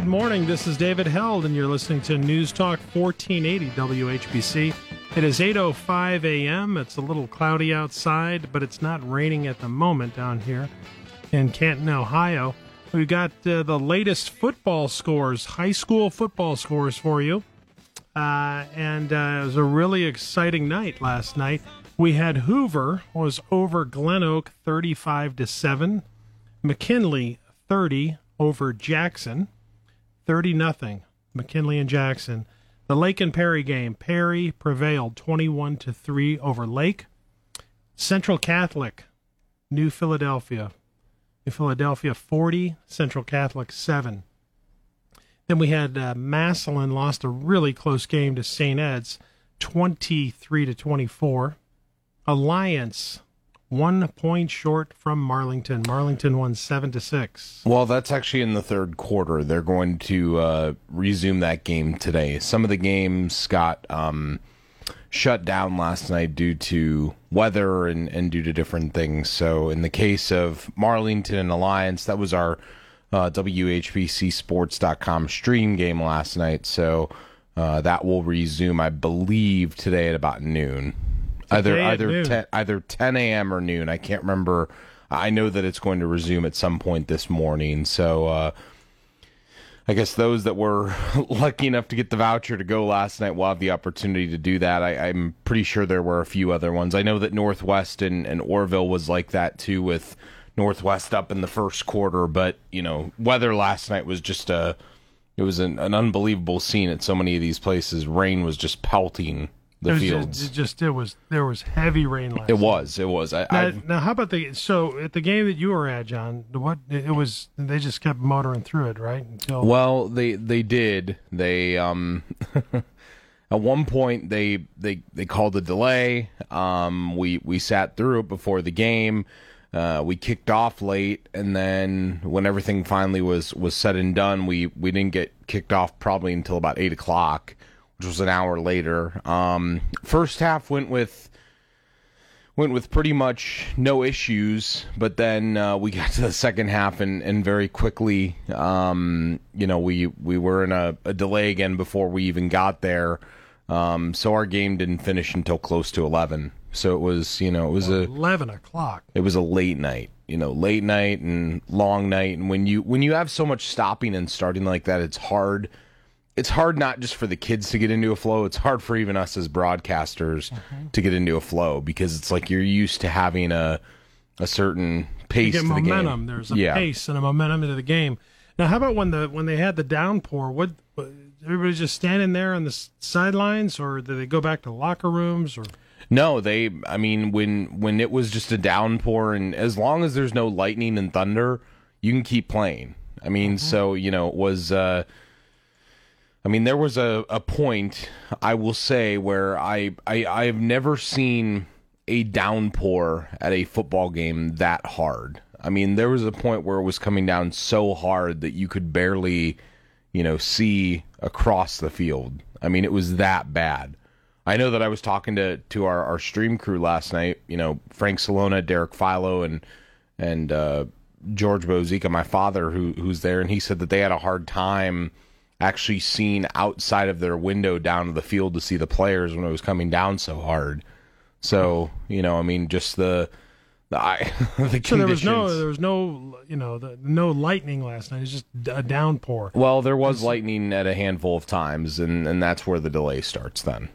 Good morning. This is David Held, and you're listening to News Talk 1480 WHBC. It is 8:05 a.m. It's a little cloudy outside, but it's not raining at the moment down here in Canton, Ohio. We've got uh, the latest football scores, high school football scores for you, uh, and uh, it was a really exciting night last night. We had Hoover was over Glen Oak 35 to seven, McKinley 30 over Jackson. 30 nothing. McKinley and Jackson. The Lake and Perry game. Perry prevailed 21 to 3 over Lake. Central Catholic, New Philadelphia. New Philadelphia 40, Central Catholic 7. Then we had uh, Massillon lost a really close game to St. Ed's 23 to 24. Alliance one point short from Marlington. Marlington won seven to six. Well, that's actually in the third quarter. They're going to uh, resume that game today. Some of the games got um, shut down last night due to weather and, and due to different things. So, in the case of Marlington and Alliance, that was our uh, WHBCSports.com stream game last night. So, uh, that will resume, I believe, today at about noon either either 10, either 10 a.m. or noon. I can't remember. I know that it's going to resume at some point this morning. So uh, I guess those that were lucky enough to get the voucher to go last night will have the opportunity to do that. I, am pretty sure there were a few other ones. I know that Northwest and, and Orrville was like that too, with Northwest up in the first quarter. But you know, weather last night was just a it was an, an unbelievable scene at so many of these places. Rain was just pelting the fields. Just, it just it was there was heavy rain last. It was. It was. I, now, now, how about the so at the game that you were at, John? What it was? They just kept motoring through it, right? Until well, they they did. They um. at one point they they they called a delay. Um, we we sat through it before the game. Uh, we kicked off late, and then when everything finally was was said and done, we we didn't get kicked off probably until about eight o'clock which was an hour later. Um, first half went with went with pretty much no issues, but then uh, we got to the second half and, and very quickly, um, you know, we we were in a, a, delay again before we even got there. Um, so our game didn't finish until close to eleven. So it was, you know, it was a eleven o'clock. It was a late night, you know, late night and long night. And when you when you have so much stopping and starting like that, it's hard it's hard not just for the kids to get into a flow it's hard for even us as broadcasters mm-hmm. to get into a flow because it's like you're used to having a a certain pace you get momentum the there's a yeah. pace and a momentum into the game now how about when the when they had the downpour what, what everybody's just standing there on the sidelines or did they go back to locker rooms or no they i mean when when it was just a downpour and as long as there's no lightning and thunder you can keep playing i mean mm-hmm. so you know it was uh I mean, there was a, a point I will say where I, I I've never seen a downpour at a football game that hard. I mean, there was a point where it was coming down so hard that you could barely, you know, see across the field. I mean, it was that bad. I know that I was talking to to our, our stream crew last night. You know, Frank Salona, Derek Philo, and and uh, George Bozica, my father, who who's there, and he said that they had a hard time actually seen outside of their window down to the field to see the players when it was coming down so hard. So you know, I mean, just the the, I, the so there was no there was no you know the, no lightning last night. It's just a downpour. Well, there was lightning at a handful of times, and and that's where the delay starts. Then.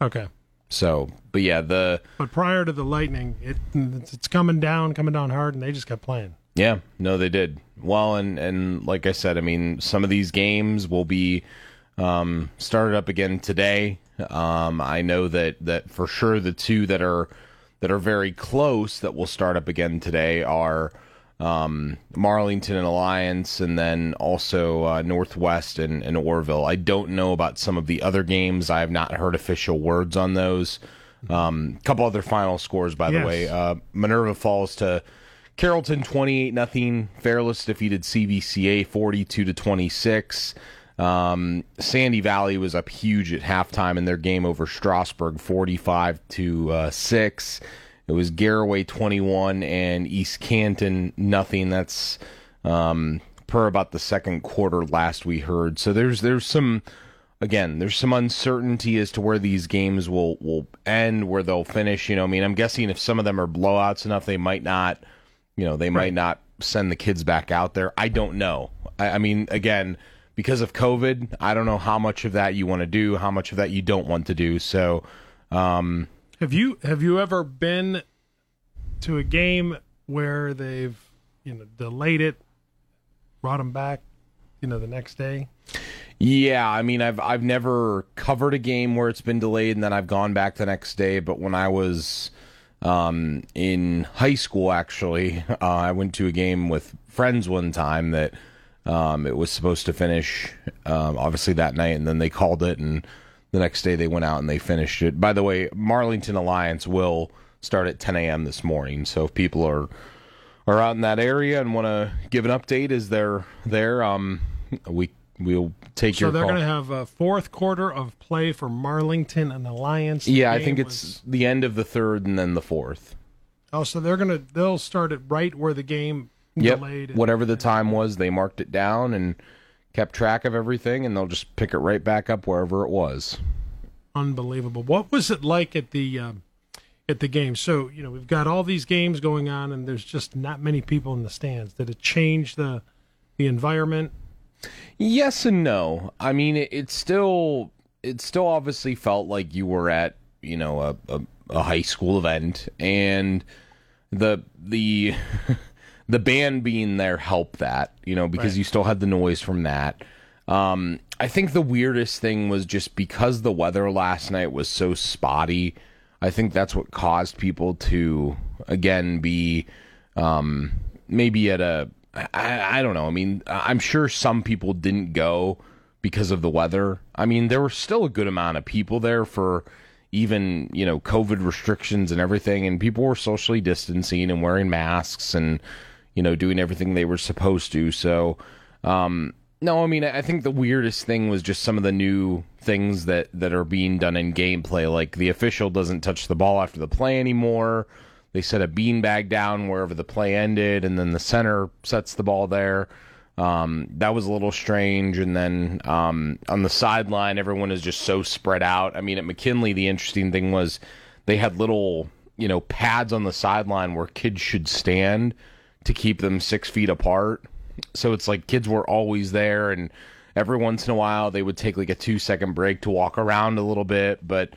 Okay. So, but yeah, the but prior to the lightning, it it's coming down, coming down hard, and they just kept playing. Yeah, no, they did well, and and like I said, I mean, some of these games will be um, started up again today. Um, I know that that for sure the two that are that are very close that will start up again today are um, Marlington and Alliance, and then also uh, Northwest and, and Orrville. I don't know about some of the other games. I have not heard official words on those. A um, couple other final scores, by yes. the way. Uh, Minerva falls to Carrollton 28 nothing. Fairless defeated CVCA 42 to 26. Um, Sandy Valley was up huge at halftime in their game over Strasburg 45 to uh, 6. It was Garaway 21 and East Canton nothing. That's um, per about the second quarter last we heard. So there's there's some again, there's some uncertainty as to where these games will will end, where they'll finish. You know, I mean, I'm guessing if some of them are blowouts enough, they might not, you know, they right. might not send the kids back out there. I don't know. I, I mean, again, because of COVID, I don't know how much of that you want to do, how much of that you don't want to do. So, um, have you have you ever been to a game where they've you know delayed it, brought them back, you know, the next day? Yeah, I mean, I've I've never covered a game where it's been delayed and then I've gone back the next day. But when I was um, in high school, actually, uh, I went to a game with friends one time that um, it was supposed to finish um, obviously that night, and then they called it, and the next day they went out and they finished it. By the way, Marlington Alliance will start at 10 a.m. this morning, so if people are are out in that area and want to give an update as they're there, um, we we'll take so your. So they're going to have a fourth quarter of play for Marlington and Alliance. The yeah, I think was... it's the end of the third and then the fourth. Oh, so they're gonna they'll start it right where the game yep. delayed. And, Whatever the time was, they marked it down and kept track of everything, and they'll just pick it right back up wherever it was. Unbelievable. What was it like at the uh, at the game? So you know we've got all these games going on, and there's just not many people in the stands. Did it change the the environment? Yes and no. I mean, it, it still it still obviously felt like you were at you know a, a, a high school event, and the the the band being there helped that, you know, because right. you still had the noise from that. Um, I think the weirdest thing was just because the weather last night was so spotty. I think that's what caused people to again be um, maybe at a I, I don't know. I mean, I'm sure some people didn't go because of the weather. I mean, there were still a good amount of people there for even you know COVID restrictions and everything, and people were socially distancing and wearing masks and you know doing everything they were supposed to. So, um, no, I mean, I think the weirdest thing was just some of the new things that that are being done in gameplay, like the official doesn't touch the ball after the play anymore. They set a beanbag down wherever the play ended, and then the center sets the ball there. Um, that was a little strange. And then um, on the sideline, everyone is just so spread out. I mean, at McKinley, the interesting thing was they had little, you know, pads on the sideline where kids should stand to keep them six feet apart. So it's like kids were always there, and every once in a while they would take like a two second break to walk around a little bit. But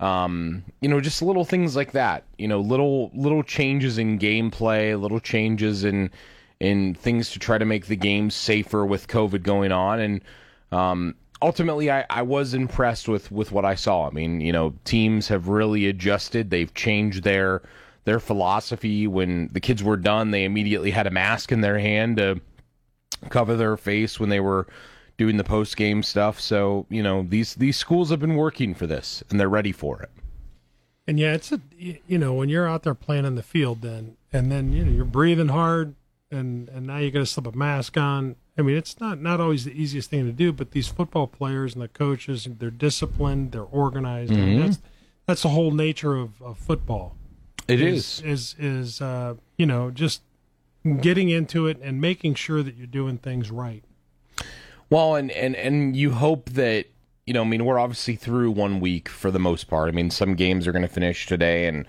um, you know, just little things like that. You know, little little changes in gameplay, little changes in in things to try to make the game safer with COVID going on, and um, ultimately, I, I was impressed with with what I saw. I mean, you know, teams have really adjusted. They've changed their their philosophy. When the kids were done, they immediately had a mask in their hand to cover their face when they were doing the post game stuff. So you know these these schools have been working for this and they're ready for it. And yeah, it's a you know when you're out there playing in the field, then and then you know you're breathing hard, and and now you got to slip a mask on. I mean, it's not not always the easiest thing to do, but these football players and the coaches, they're disciplined, they're organized. Mm-hmm. I mean, that's that's the whole nature of, of football. It is is is, is uh, you know just getting into it and making sure that you're doing things right. Well, and and and you hope that you know. I mean, we're obviously through one week for the most part. I mean, some games are going to finish today, and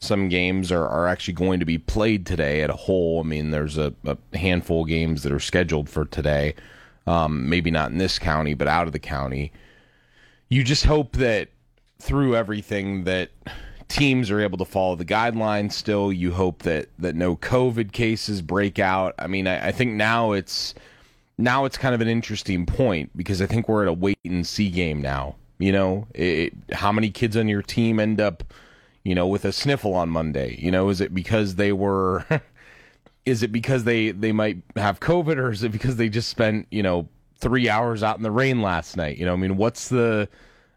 some games are, are actually going to be played today at a whole. I mean, there's a, a handful of games that are scheduled for today. Um, maybe not in this county, but out of the county. You just hope that through everything that teams are able to follow the guidelines still. You hope that that no COVID cases break out. I mean, I, I think now it's now it's kind of an interesting point because I think we're at a wait and see game now. You know, it, how many kids on your team end up, you know, with a sniffle on Monday? You know, is it because they were, is it because they they might have COVID, or is it because they just spent you know three hours out in the rain last night? You know, I mean, what's the,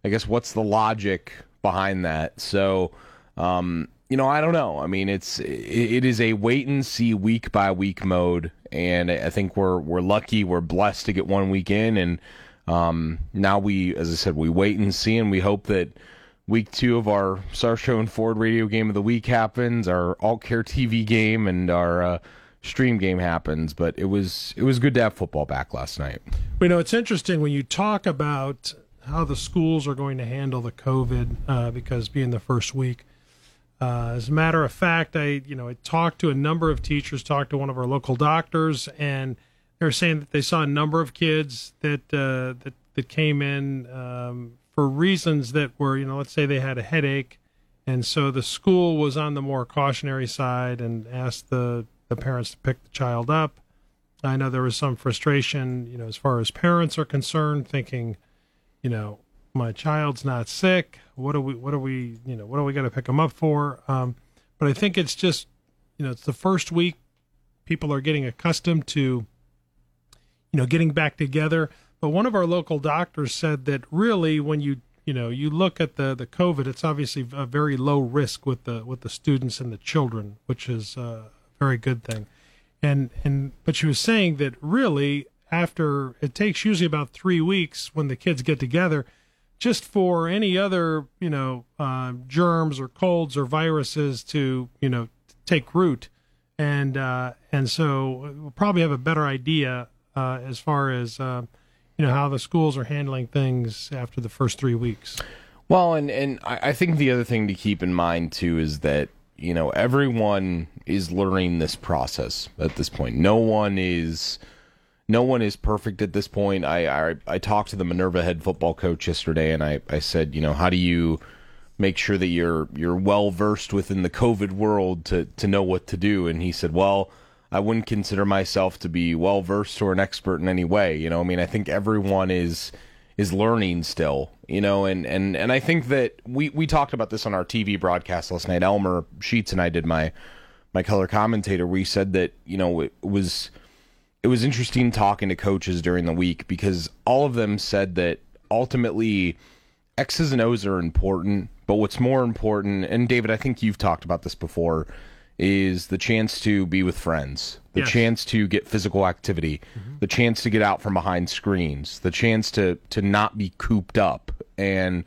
I guess, what's the logic behind that? So, um, you know, I don't know. I mean, it's it is a wait and see week by week mode, and I think we're we're lucky, we're blessed to get one week in, and um, now we, as I said, we wait and see, and we hope that week two of our Star Show and Ford Radio Game of the Week happens, our AultCare TV game, and our uh, stream game happens. But it was it was good to have football back last night. You know, it's interesting when you talk about how the schools are going to handle the COVID uh, because being the first week. Uh, as a matter of fact, I you know I talked to a number of teachers, talked to one of our local doctors, and they were saying that they saw a number of kids that uh, that that came in um, for reasons that were you know let's say they had a headache, and so the school was on the more cautionary side and asked the the parents to pick the child up. I know there was some frustration, you know, as far as parents are concerned, thinking, you know, my child's not sick. What are we? What are we? You know, what are we going to pick them up for? Um, but I think it's just, you know, it's the first week. People are getting accustomed to, you know, getting back together. But one of our local doctors said that really, when you you know you look at the the COVID, it's obviously a very low risk with the with the students and the children, which is a very good thing. And and but she was saying that really after it takes usually about three weeks when the kids get together just for any other you know uh, germs or colds or viruses to you know take root. And uh, and so we'll probably have a better idea uh, as far as uh, you know how the schools are handling things after the first three weeks. Well and and I think the other thing to keep in mind too is that you know everyone is learning this process at this point. No one is no one is perfect at this point. I, I, I talked to the Minerva head football coach yesterday, and I, I said, you know, how do you make sure that you're you're well versed within the COVID world to to know what to do? And he said, well, I wouldn't consider myself to be well versed or an expert in any way. You know, I mean, I think everyone is is learning still. You know, and and and I think that we we talked about this on our TV broadcast last night. Elmer Sheets and I did my my color commentator. We said that you know it was it was interesting talking to coaches during the week because all of them said that ultimately X's and O's are important, but what's more important, and David, I think you've talked about this before, is the chance to be with friends, the yes. chance to get physical activity, mm-hmm. the chance to get out from behind screens, the chance to to not be cooped up and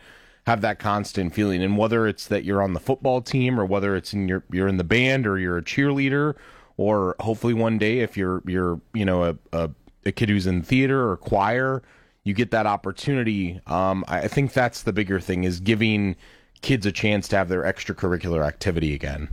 have that constant feeling. And whether it's that you're on the football team or whether it's in your you're in the band or you're a cheerleader or hopefully one day if you're you're you know a, a, a kid who's in theater or choir you get that opportunity. Um, i think that's the bigger thing is giving kids a chance to have their extracurricular activity again.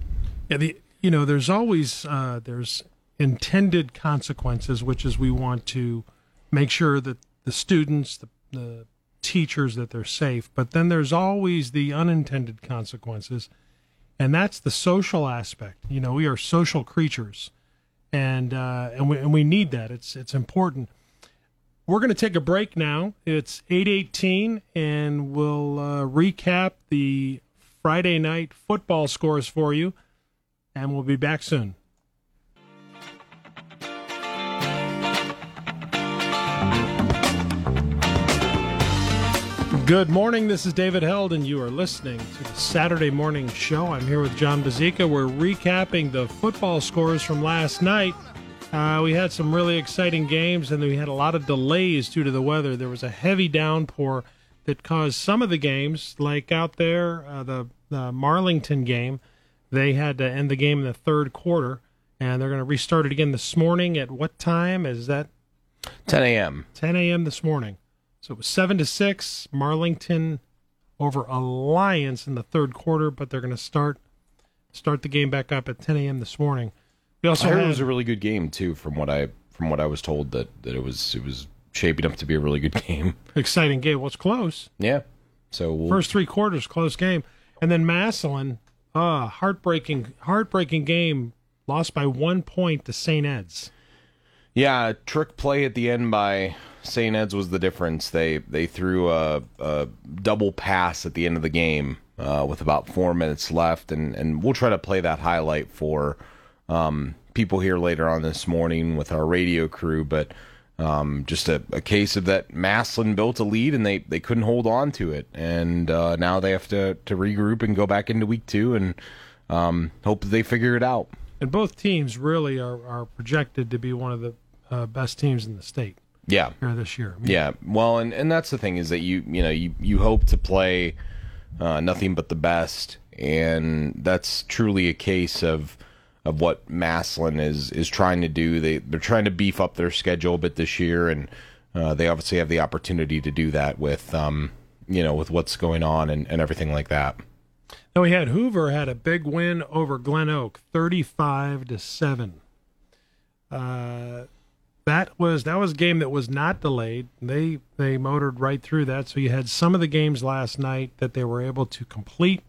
Yeah the you know there's always uh, there's intended consequences which is we want to make sure that the students the, the teachers that they're safe. But then there's always the unintended consequences and that's the social aspect. You know, we are social creatures, and uh, and we and we need that. It's it's important. We're going to take a break now. It's eight eighteen, and we'll uh, recap the Friday night football scores for you, and we'll be back soon. Good morning. This is David Held, and you are listening to the Saturday Morning Show. I'm here with John Bazika. We're recapping the football scores from last night. Uh, we had some really exciting games, and we had a lot of delays due to the weather. There was a heavy downpour that caused some of the games, like out there, uh, the, the Marlington game, they had to end the game in the third quarter, and they're going to restart it again this morning. At what time is that? 10 a.m. 10 a.m. this morning. So it was seven to six. Marlington over Alliance in the third quarter, but they're going to start start the game back up at 10 a.m. this morning. We also I heard had, it was a really good game too, from what I from what I was told that, that it was it was shaping up to be a really good game. Exciting game. Well, it's close. Yeah. So we'll... first three quarters, close game, and then Massillon, uh, heartbreaking heartbreaking game, lost by one point to St. Ed's. Yeah, trick play at the end by St. Ed's was the difference. They they threw a, a double pass at the end of the game uh, with about four minutes left, and, and we'll try to play that highlight for um, people here later on this morning with our radio crew. But um, just a, a, case of that Massillon built a lead and they, they couldn't hold on to it, and uh, now they have to to regroup and go back into week two and um, hope that they figure it out. And both teams really are, are projected to be one of the uh, best teams in the state. Yeah, here this year. Yeah, well, and and that's the thing is that you you know you you hope to play uh, nothing but the best, and that's truly a case of of what Massillon is is trying to do. They they're trying to beef up their schedule a bit this year, and uh, they obviously have the opportunity to do that with um, you know with what's going on and, and everything like that. Now we had Hoover had a big win over Glen Oak, thirty-five to seven. Uh, that was that was a game that was not delayed. They they motored right through that. So you had some of the games last night that they were able to complete,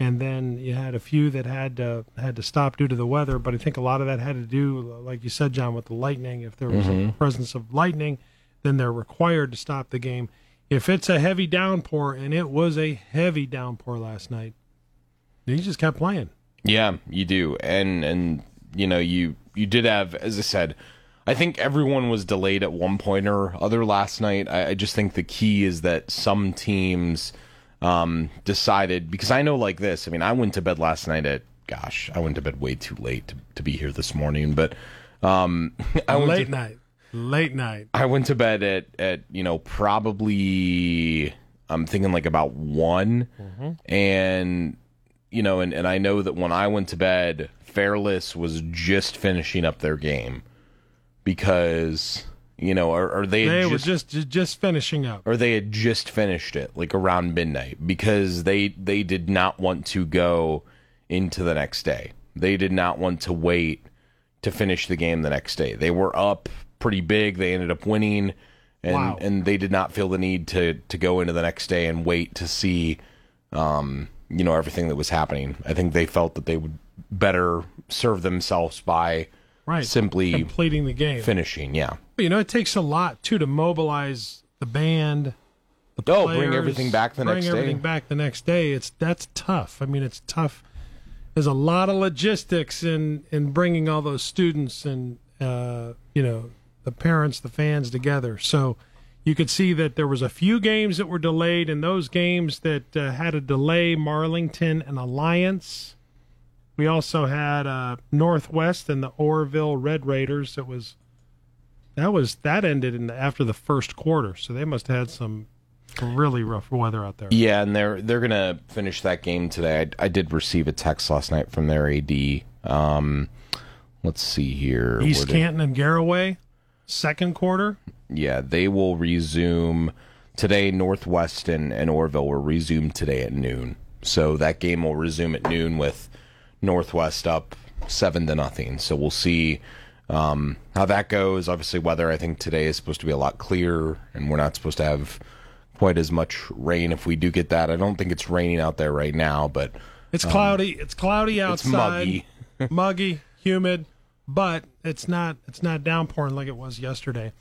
and then you had a few that had to had to stop due to the weather. But I think a lot of that had to do, like you said, John, with the lightning. If there was Mm-hmm. a presence of lightning, then they're required to stop the game. If it's a heavy downpour, and it was a heavy downpour last night, you just kept playing. Yeah, you do, and and you know you you did have, as I said, I think everyone was delayed at one point or other last night. I, I just think the key is that some teams um, decided because I know like this. I mean, I went to bed last night at gosh, I went to bed way too late to, to be here this morning, but um, I went late to, night, late night. I went to bed at at you know probably I'm thinking like about one, and you know, and and I know that when I went to bed, Fairless was just finishing up their game because you know, or, or they they just, were just ju- just finishing up. or they had just finished it like around midnight because they they did not want to go into the next day. They did not want to wait to finish the game the next day. They were up pretty big. They ended up winning and Wow. and they did not feel the need to to go into the next day and wait to see um you know everything that was happening. I think they felt that they would better serve themselves by Right. simply completing the game. finishing. Yeah. But, you know, it takes a lot too to mobilize the band. The Oh, bring everything back the next day. Bring everything back the next day. It's that's tough. I mean, it's tough. There's a lot of logistics in in bringing all those students and uh, you know the parents, the fans together. So you could see that there was a few games that were delayed, and those games that uh, had a delay, Marlington and Alliance. We also had uh, Northwest and the Orrville Red Raiders. It was that was that ended in the, after the first quarter, so they must have had some really rough weather out there. Yeah, and they're they're gonna finish that game today. I, I did receive a text last night from their AD. Um, let's see here. East Canton and Garaway, second quarter. yeah, they will resume today. Northwest and, and Orrville will resume today at noon. So that game will resume at noon with Northwest up seven to nothing. So we'll see um, how that goes. Obviously, weather I think today is supposed to be a lot clearer, and we're not supposed to have quite as much rain if we do get that. I don't think it's raining out there right now, but It's cloudy. it's cloudy Um, it's muggy. muggy, humid, but it's not it's not downpouring like it was yesterday.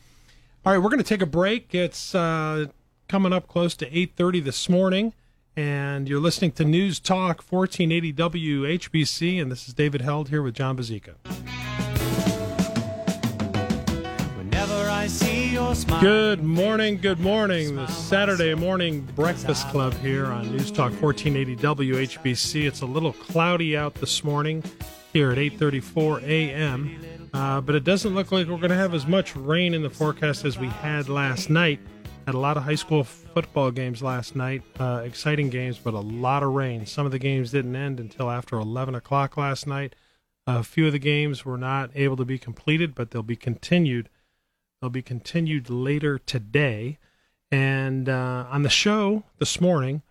All right, we're going to take a break. It's uh, coming up close to 8:30 this morning and you're listening to News Talk 1480 WHBC and this is David Held here with John Bazika. Whenever I see your smile. Good morning, good morning. The Saturday morning breakfast club here on News Talk 1480 WHBC. It's a little cloudy out this morning here at 8:34 a.m. Uh, but it doesn't look like we're going to have as much rain in the forecast as we had last night. Had a lot of high school football games last night, uh, exciting games, but a lot of rain. Some of the games didn't end until after 11 o'clock last night. A few of the games were not able to be completed, but they'll be continued They'll be continued later today. And uh, on the show this morning,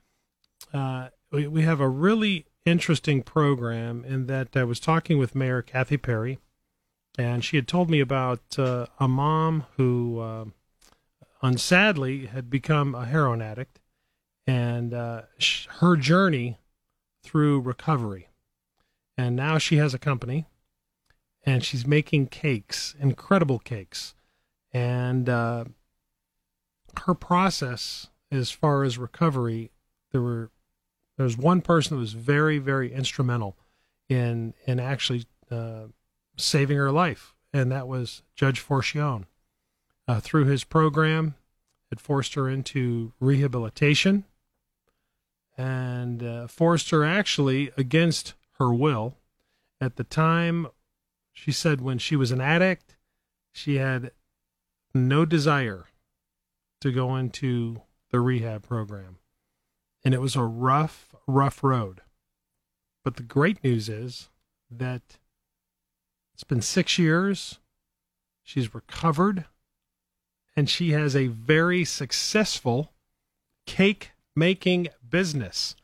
uh, we, we have a really interesting program in that I was talking with Mayor Kathy Perry, and she had told me about uh, a mom who, uh, sadly had become a heroin addict and uh, sh- her journey through recovery. And now she has a company and she's making cakes, incredible cakes and uh, her process as far as recovery there were there was one person that was very very instrumental in in actually uh, saving her life and that was judge forchione uh, through his program had forced her into rehabilitation and uh, forced her actually against her will at the time she said when she was an addict she had no desire to go into the rehab program. And it was a rough, rough road. But the great news is that It's been six years. She's recovered, and she has a very successful cake making business.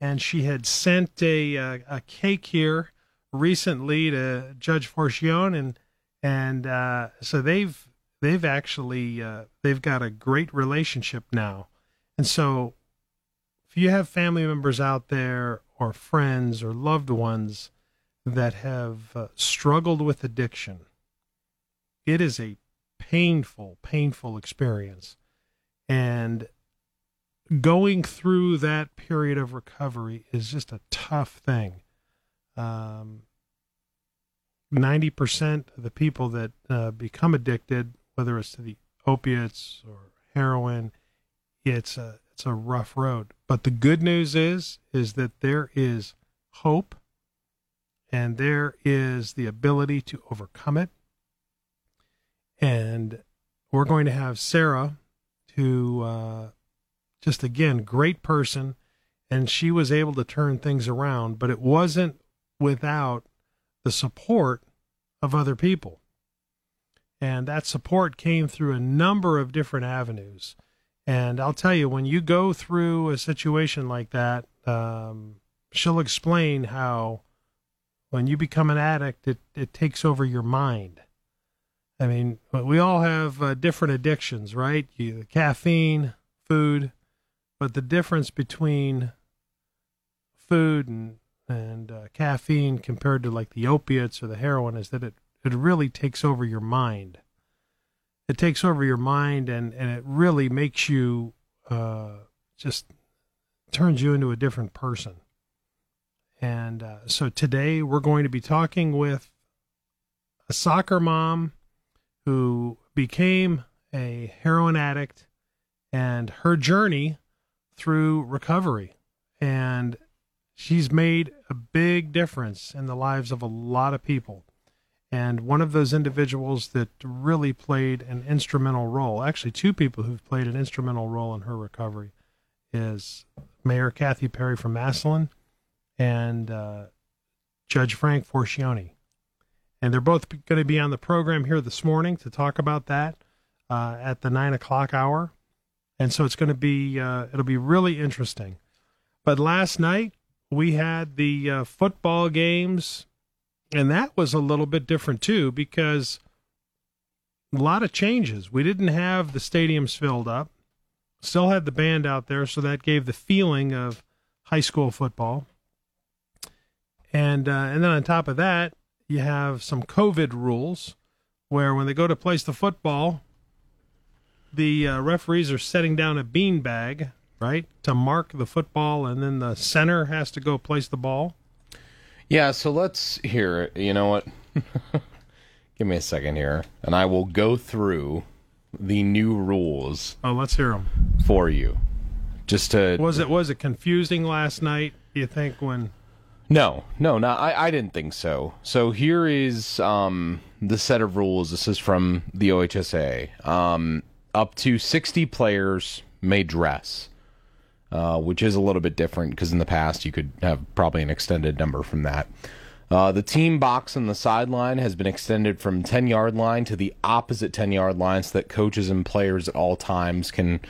And she had sent a a, a cake here recently to Judge Forchione, and and uh, so they've they've actually uh, they've got a great relationship now. And so, if you have family members out there or friends or loved ones that have uh, struggled with addiction, it is a painful, painful experience. And going through that period of recovery is just a tough thing. Um, 90% of the people that uh, become addicted, whether it's to the opiates or heroin, it's a, it's a rough road. But the good news is, is that there is hope and there is the ability to overcome it. And we're going to have Sarah, who uh, just again, great person. And she was able to turn things around, but it wasn't without the support of other people. And that support came through a number of different avenues. And I'll tell you, when you go through a situation like that, um, she'll explain how when you become an addict, it, it takes over your mind. I mean, we all have uh, different addictions, right? You, caffeine, food, but the difference between food and and uh, caffeine compared to like the opiates or the heroin is that it it really takes over your mind. It takes over your mind and and it really makes you uh, just turns you into a different person. And uh, so today we're going to be talking with a soccer mom who became a heroin addict and her journey through recovery. And she's made a big difference in the lives of a lot of people. And one of those individuals that really played an instrumental role, actually, two people who've played an instrumental role in her recovery, is Mayor Kathy Perry from Massillon and uh, Judge Frank Forchione. And they're both going to be on the program here this morning to talk about that uh, at the nine o'clock hour and so it's going to be uh, it'll be really interesting. But last night we had the uh, football games, and that was a little bit different too because a lot of changes. We didn't have the stadiums filled up, still had the band out there, so that gave the feeling of high school football. And uh, and then on top of that, you have some COVID rules where when they go to place the football, the uh, referees are setting down a bean bag, right, to mark the football, and then the center has to go place the ball. Yeah, so let's hear You know what? Give me a second here, and I will go through the new rules. Oh, let's hear them for you. Just to was it was it confusing last night? Do you think when? No, no, no. I, I didn't think so. So here is um, the set of rules. This is from the OHSA. Um, up to 60 players may dress, uh, which is a little bit different because in the past you could have probably an extended number from that. Uh, the team box on the sideline has been extended from 10 yard line to the opposite 10 yard line so that coaches and players at all times can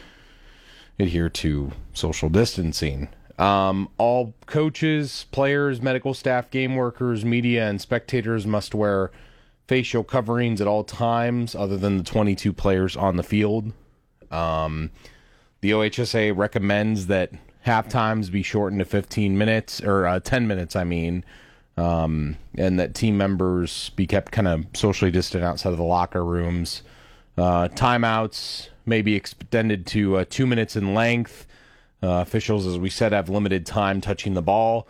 adhere to social distancing. Um, all coaches, players, medical staff, game workers, media, and spectators must wear facial coverings at all times, other than the 22 players on the field. Um, the OHSA recommends that half times be shortened to 15 minutes or uh, 10 minutes, I mean, um, and that team members be kept kind of socially distant outside of the locker rooms. Uh, timeouts may be extended to uh, two minutes in length. Uh, officials, as we said, have limited time touching the ball.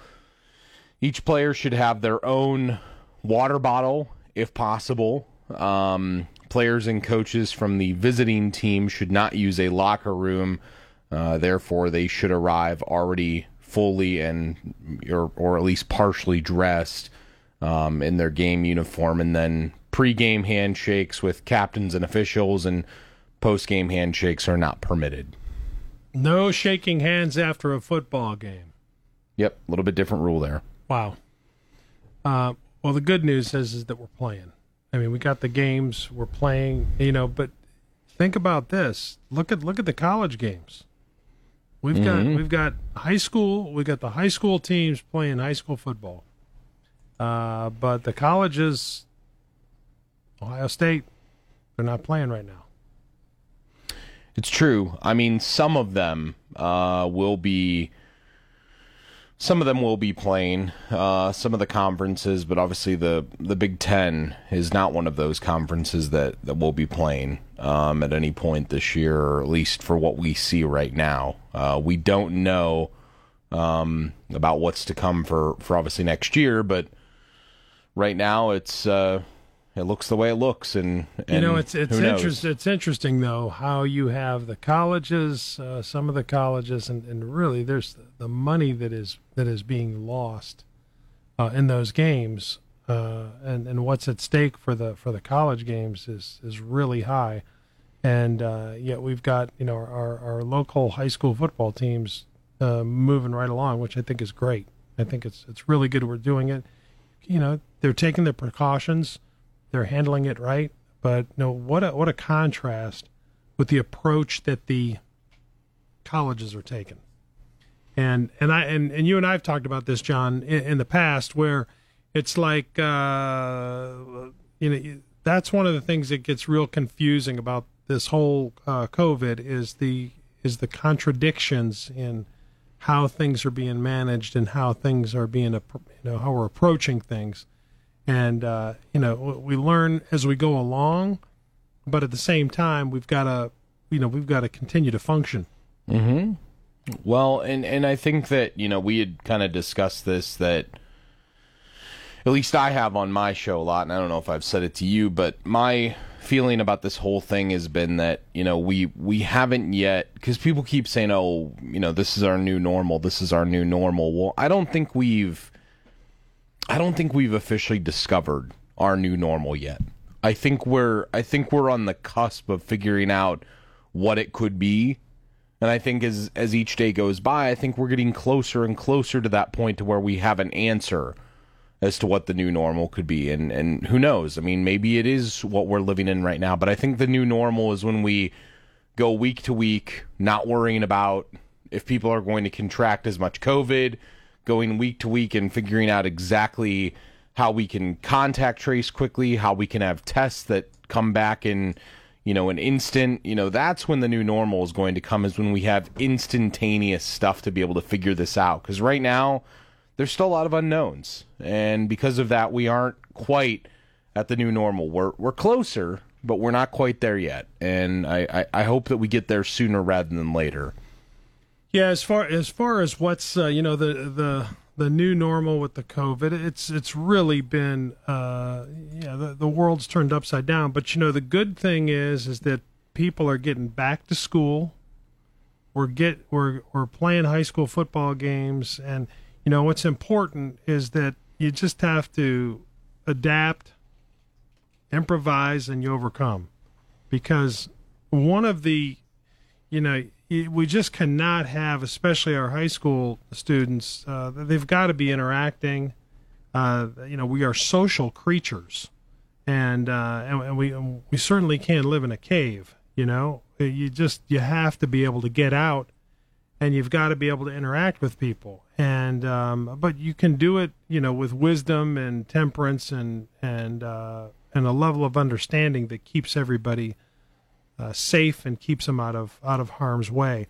Each player should have their own water bottle if possible. Um, players and coaches from the visiting team should not use a locker room. Uh, therefore, they should arrive already fully and or, or at least partially dressed um, in their game uniform, and then pre-game handshakes with captains and officials and post-game handshakes are not permitted. No shaking hands after a football game. Yep, a little bit different rule there. Wow. Uh, Well, the good news is is that we're playing. I mean, we got the games, we're playing, you know, but think about this. Look at look at the college games. We've got we've got high school, we got the high school teams playing high school football. Uh, but the colleges Ohio State they're not playing right now. It's true. I mean, some of them uh, will be. Some of them will be playing uh, some of the conferences, but obviously the the Big Ten is not one of those conferences that that will be playing um, at any point this year, or at least for what we see right now. Uh, we don't know um, about what's to come for for obviously next year, but right now it's uh, it looks the way it looks, and, and you know it's it's interesting. It's interesting though how you have the colleges, uh, some of the colleges, and, and really there's the, the money that is that is being lost uh, in those games, uh, and and what's at stake for the for the college games is is really high, and uh, yet we've got you know our our local high school football teams uh, moving right along, which I think is great. I think it's it's really good we're doing it. You know they're taking the precautions they're handling it right. But no, what a what a contrast with the approach that the colleges are taking. And and I and, and you and I've talked about this, John, in, in the past, where it's like uh, you know that's one of the things that gets real confusing about this whole uh, COVID is the is the contradictions in how things are being managed and how things are being you know how we're approaching things and uh, you know we learn as we go along but at the same time we've got to you know we've got to continue to function Mm-hmm. Well, and and I think that you know we had kind of discussed this that at least I have on my show a lot, and I don't know if I've said it to you, but my feeling about this whole thing has been that you know we we haven't yet because people keep saying oh you know this is our new normal this is our new normal well i don't think we've i don't think we've officially discovered our new normal yet i think we're i think we're on the cusp of figuring out what it could be and I think as as each day goes by, I think we're getting closer and closer to that point to where we have an answer as to what the new normal could be. And and who knows? I mean, maybe it is what we're living in right now, but I think the new normal is when we go week to week, not worrying about if people are going to contract as much COVID, going week to week and figuring out exactly how we can contact trace quickly, how we can have tests that come back in you know, an instant, you know, that's when the new normal is going to come is when we have instantaneous stuff to be able to figure this out. Because right now, there's still a lot of unknowns. And because of that, we aren't quite at the new normal. We're, we're closer, but we're not quite there yet. And I, I, I hope that we get there sooner rather than later. Yeah, as far as far as what's uh, you know the the the new normal with the COVID, it's it's really been uh, yeah the, the world's turned upside down. But you know the good thing is is that people are getting back to school. We're get we're we're playing high school football games, and you know what's important is that you just have to adapt, improvise, and you overcome. Because one of the you know we just cannot have, especially our high school students, uh, they've got to be interacting. Uh, you know, we are social creatures, and, uh, and we we certainly can't live in a cave. You know, you just you have to be able to get out, and you've got to be able to interact with people. And um, but you can do it, you know, with wisdom and temperance and and uh, and a level of understanding that keeps everybody uh, safe and keeps them out of out of harm's way.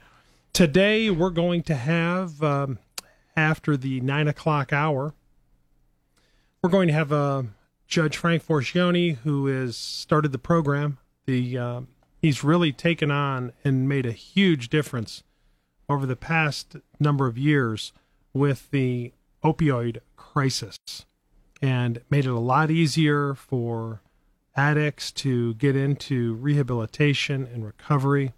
Today we're going to have um, after the nine o'clock hour, we're going to have uh, Judge Frank Forchione, who has started the program. The uh, he's really taken on and made a huge difference over the past number of years with the opioid crisis, and made it a lot easier for addicts to get into rehabilitation and recovery,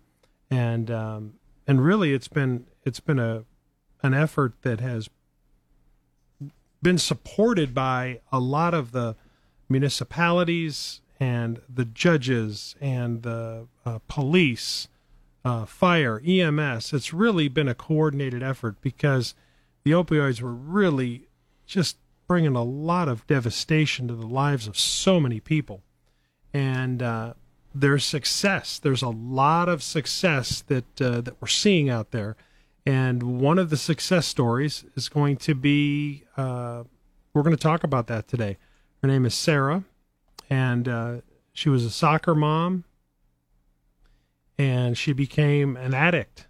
and um, and really it's been it's been a an effort that has been supported by a lot of the municipalities and the judges and the uh, police, uh, fire, EMS. It's really been a coordinated effort because the opioids were really just bringing a lot of devastation to the lives of so many people. And uh, there's success. There's a lot of success that uh, that we're seeing out there. And one of the success stories is going to be uh, we're going to talk about that today. Her name is Sarah, and uh, she was a soccer mom, and she became an addict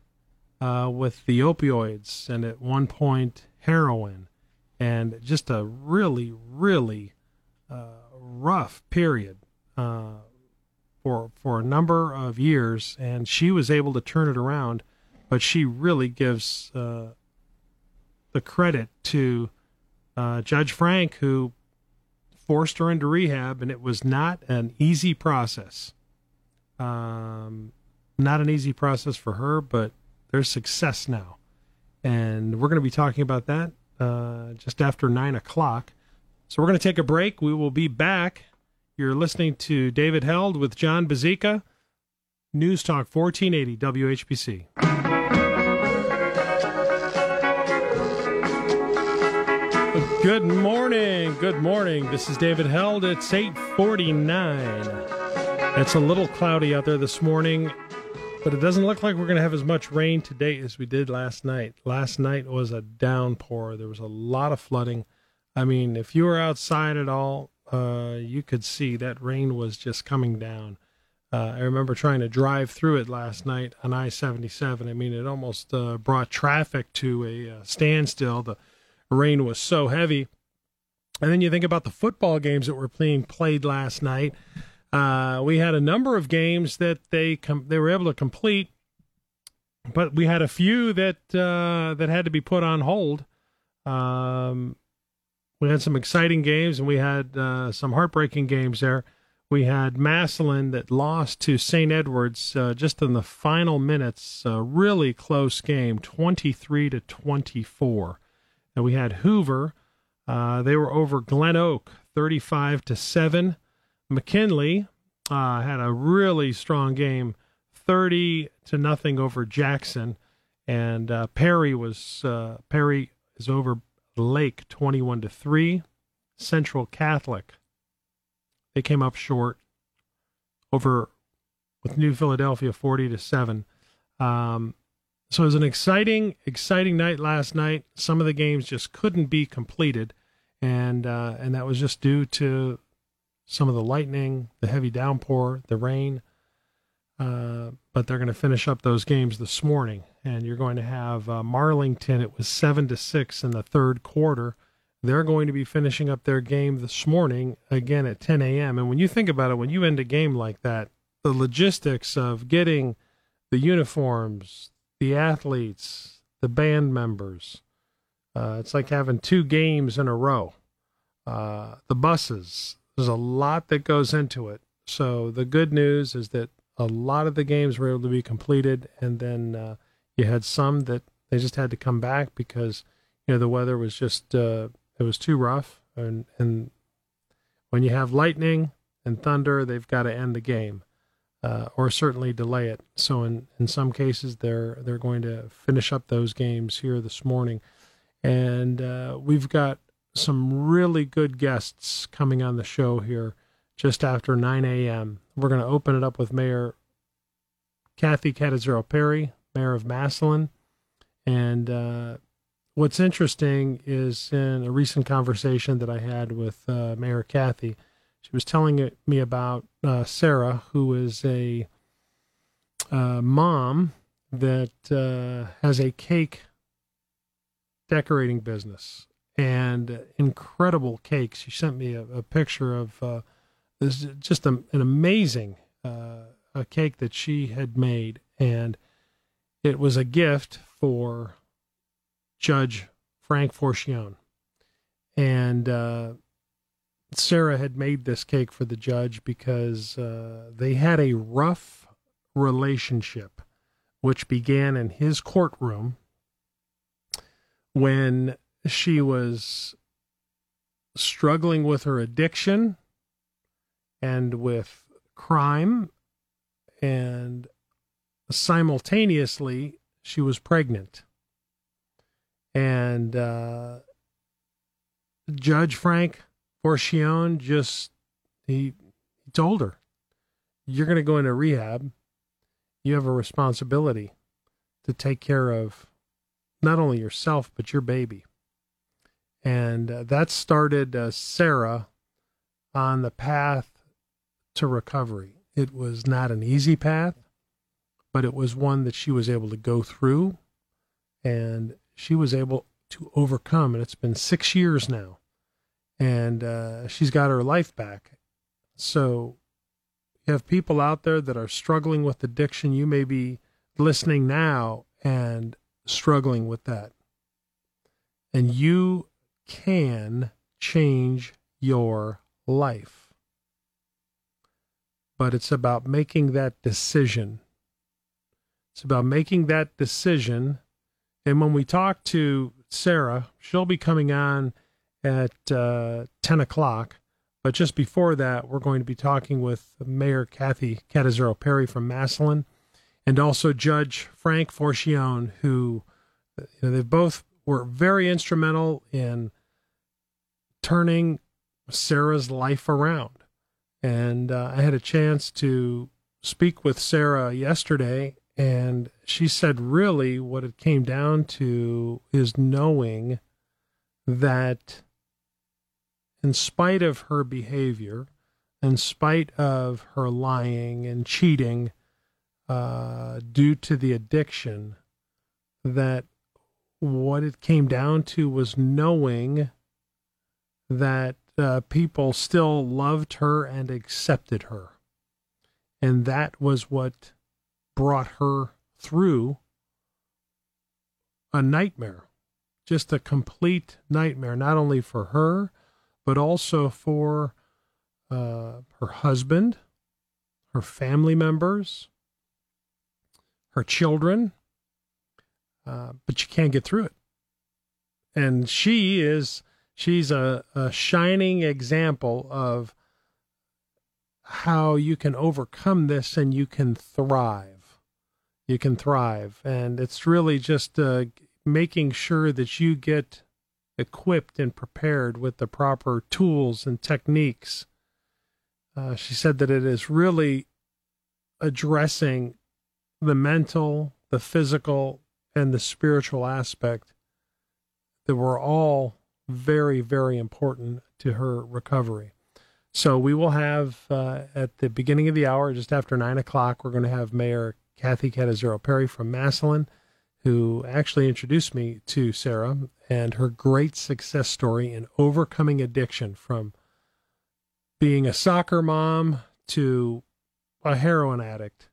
uh, with the opioids, and at one point heroin, and just a really, really uh, rough period uh, for for a number of years. And she was able to turn it around, but she really gives uh, the credit to uh, Judge Frank, who forced her into rehab, and it was not an easy process. Um, not an easy process for her, but there's success now. And we're going to be talking about that uh, just after 9 o'clock. So we're going to take a break. We will be back. You're listening to David Held with John Bazika, News Talk 1480 WHBC. Good morning. Good morning. This is David Held. It's 849. It's a little cloudy out there this morning, but it doesn't look like we're going to have as much rain today as we did last night. Last night was a downpour. There was a lot of flooding. I mean, if you were outside at all, uh, you could see that rain was just coming down. Uh, I remember trying to drive through it last night on I 77. I mean, it almost uh, brought traffic to a uh, standstill. The rain was so heavy. And then you think about the football games that were being played last night. Uh, we had a number of games that they com- they were able to complete, but we had a few that that had to be put on hold. Um, we had some exciting games, and we had uh, some heartbreaking games there. We had Massillon that lost to St. Edwards uh, just in the final minutes. A really close game, twenty-three to twenty-four. And we had Hoover. Uh, they were over Glen Oak, 35 to 7. McKinley uh, had a really strong game, 30 to nothing over Jackson. And uh, Perry was uh, Perry is over Lake 21 to 3. Central Catholic they came up short over with New Philadelphia 40 to 7. Um, so it was an exciting, exciting night last night. Some of the games just couldn't be completed, and uh, and that was just due to some of the lightning, the heavy downpour, the rain. Uh, but they're going to finish up those games this morning, and you're going to have uh, Marlington. It was seven to six in the third quarter. They're going to be finishing up their game this morning again at 10 a.m. And when you think about it, when you end a game like that, the logistics of getting the uniforms, the athletes, the band members. Uh, it's like having two games in a row. Uh, the buses, there's a lot that goes into it. So the good news is that a lot of the games were able to be completed, and then uh, you had some that they just had to come back because you know the weather was just uh, it was too rough, and and when you have lightning and thunder, they've got to end the game uh, or certainly delay it. So in, in some cases, they're they're going to finish up those games here this morning, and uh, we've got some really good guests coming on the show here just after 9 a.m. We're going to open it up with Mayor Kathy Catanzaro Perry, Mayor of Massillon, and uh, what's interesting is in a recent conversation that I had with uh, Mayor Kathy she was telling me about uh, Sarah, who is a uh, mom that uh, has a cake decorating business and incredible cakes. She sent me a, a picture of uh, this just a, an amazing a cake that she had made, and it was a gift for Judge Frank Forchione. And uh, Sarah had made this cake for the judge because uh, they had a rough relationship, which began in his courtroom when she was struggling with her addiction and with crime, and simultaneously, she was pregnant. And uh, Judge Frank Forchione just he, he told her, "You're going to go into rehab. You have a responsibility to take care of not only yourself but your baby." And uh, that started uh, Sarah on the path to recovery. It was not an easy path, but it was one that she was able to go through and she was able to overcome. And it's been six years now, and uh, she's got her life back. So, you have people out there that are struggling with addiction. You may be listening now and struggling with that. And you can change your life. But it's about making that decision. It's about making that decision. And when we talk to Sarah, she'll be coming on at uh, 10 o'clock. But just before that, we're going to be talking with Mayor Kathy Catanzaro Perry from Massillon and also Judge Frank Forchione, who you know, they both were very instrumental in turning Sarah's life around. And uh, I had a chance to speak with Sarah yesterday, and she said really what it came down to is knowing that in spite of her behavior, in spite of her lying and cheating uh, due to the addiction, that what it came down to was knowing that uh, people still loved her and accepted her. And that was what brought her through a nightmare, just a complete nightmare, not only for her, but also for uh, her husband, her family members, her children. Uh, but you can't get through it. And she is she's a, a shining example of how you can overcome this and you can thrive. You can thrive. And it's really just uh, making sure that you get equipped and prepared with the proper tools and techniques. Uh, she said that it is really addressing the mental, the physical, and the spiritual aspect that we're all very, very important to her recovery. So we will have uh, at the beginning of the hour, just after nine o'clock, we're going to have Mayor Kathy Catanzaro Perry from Massillon, who actually introduced me to Sarah and her great success story in overcoming addiction from being a soccer mom to a heroin addict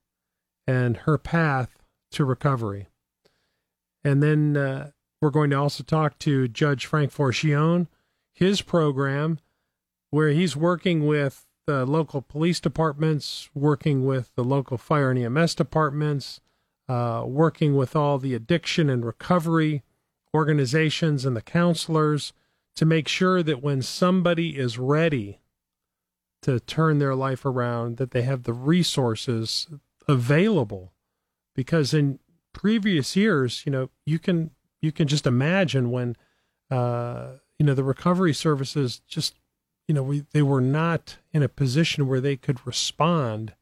and her path to recovery. And then uh, we're going to also talk to Judge Frank Forchione, his program, where he's working with the local police departments, working with the local fire and EMS departments, uh, working with all the addiction and recovery organizations and the counselors to make sure that when somebody is ready to turn their life around, that they have the resources available. Because in previous years, you know, you can you can just imagine when uh, you know the recovery services just you know we they were not in a position where they could respond